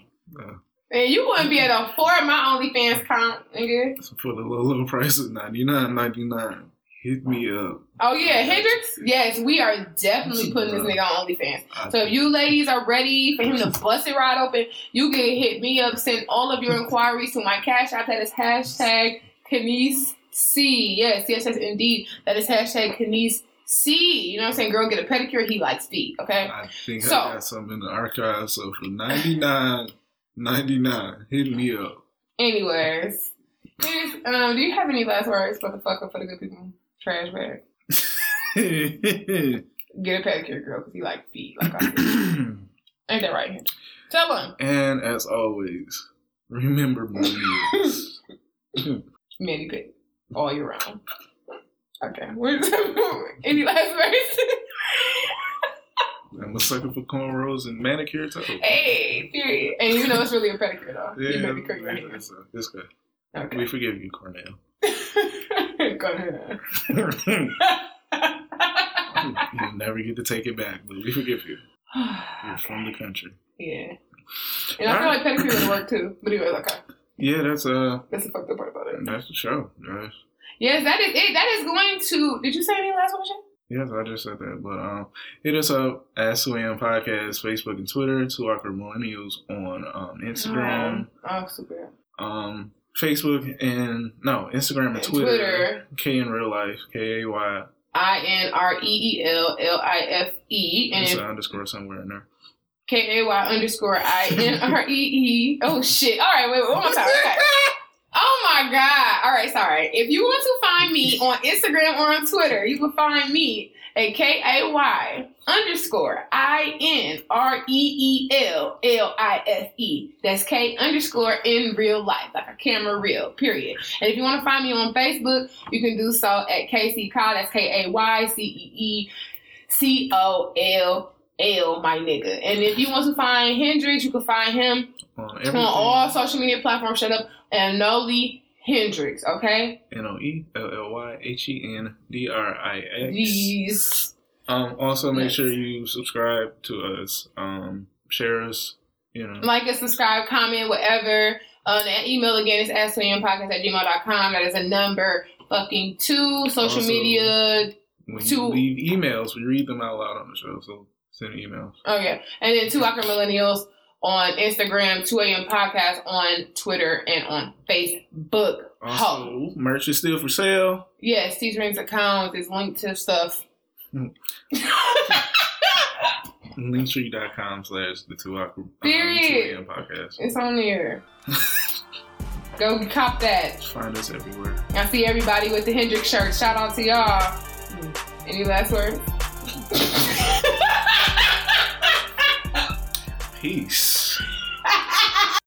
And you wouldn't be able to afford my OnlyFans count, nigga. for the low, low price of ninety nine ninety nine, hit me up. Oh, yeah, Hendrix? Yes, we are definitely putting this nigga on OnlyFans. So if you ladies are ready for him to bust it right open, you can hit me up. Send all of your inquiries to my cash app. That is hashtag Kenise C. Yes, yes, yes, indeed. That is hashtag Kenise C. You know what I'm saying? Girl, get a pedicure. He likes feet. Okay. I think So- I got something in the archive. So for ninety nine ninety nine, hit me up. Anyways, here's, um, do you have any last words for the fuck up for the good people? Trash bag. Get a pedicure, girl, because he like feet. Like I said. Ain't that right? Tell him. and as always, remember millennials. Manny Pitt all year round. Okay. Any last words? I'm a sucker for cornrows and manicure toes. hey, period. And you know it's really a pedicure though. Yeah, you curl your it's, it's good. Okay. We forgive you, Cornell. Ahead. You'll never get to take it back, but we forgive you. You're from the country. yeah. And I feel like pedicure would work too. But anyway, okay. Yeah, that's uh, That's the fucked up part about it. that's the show, guys. Yes, that is it. That is going to. Did you say any last one? Yes, I just said that. But um, hit us up at Swam Podcast, Facebook and Twitter. Two Awkward Millennials on um, Instagram, Oh, super. um, Facebook and no Instagram and And Twitter. Twitter. K in real life, K A Y. I N R E E L L I F E It's an underscore somewhere in there. K A Y underscore I N R E E. Oh shit! All right, wait, wait, one more time. My god! All right, sorry. If you want to find me on Instagram or on Twitter, you can find me at K A Y underscore I N R E E L L I F E. That's K underscore in real life, like a camera real. Period. And if you want to find me on Facebook, you can do so at Kaycee Coll. That's K A Y C E E C O L L, my nigga. And if you want to find Hendrix, you can find him On on all social media platforms. Shut up and Noelly Hendrix. Okay. N O E L L Y H E N D R I X. These. Um, also make Yes. sure you subscribe to us. Um, share us. You know, Like and subscribe, comment, whatever. Uh, the email again is podcast at gmail.com. That is a number fucking two. Social Also- media. when you leave emails, we read them out loud on the show. So send emails. Oh yeah. And then two awkward millennials on Instagram, 2 a.m. podcast on Twitter and on Facebook. Ho. Merch is still for sale. Yes, Teespring account is linked to stuff. Linktree.com slash the two awkward um. 2 a.m. podcast. It's on there. Go cop that. Find us everywhere. I see everybody with the Hendrix shirt. Shout out to y'all. Any last words? Peace.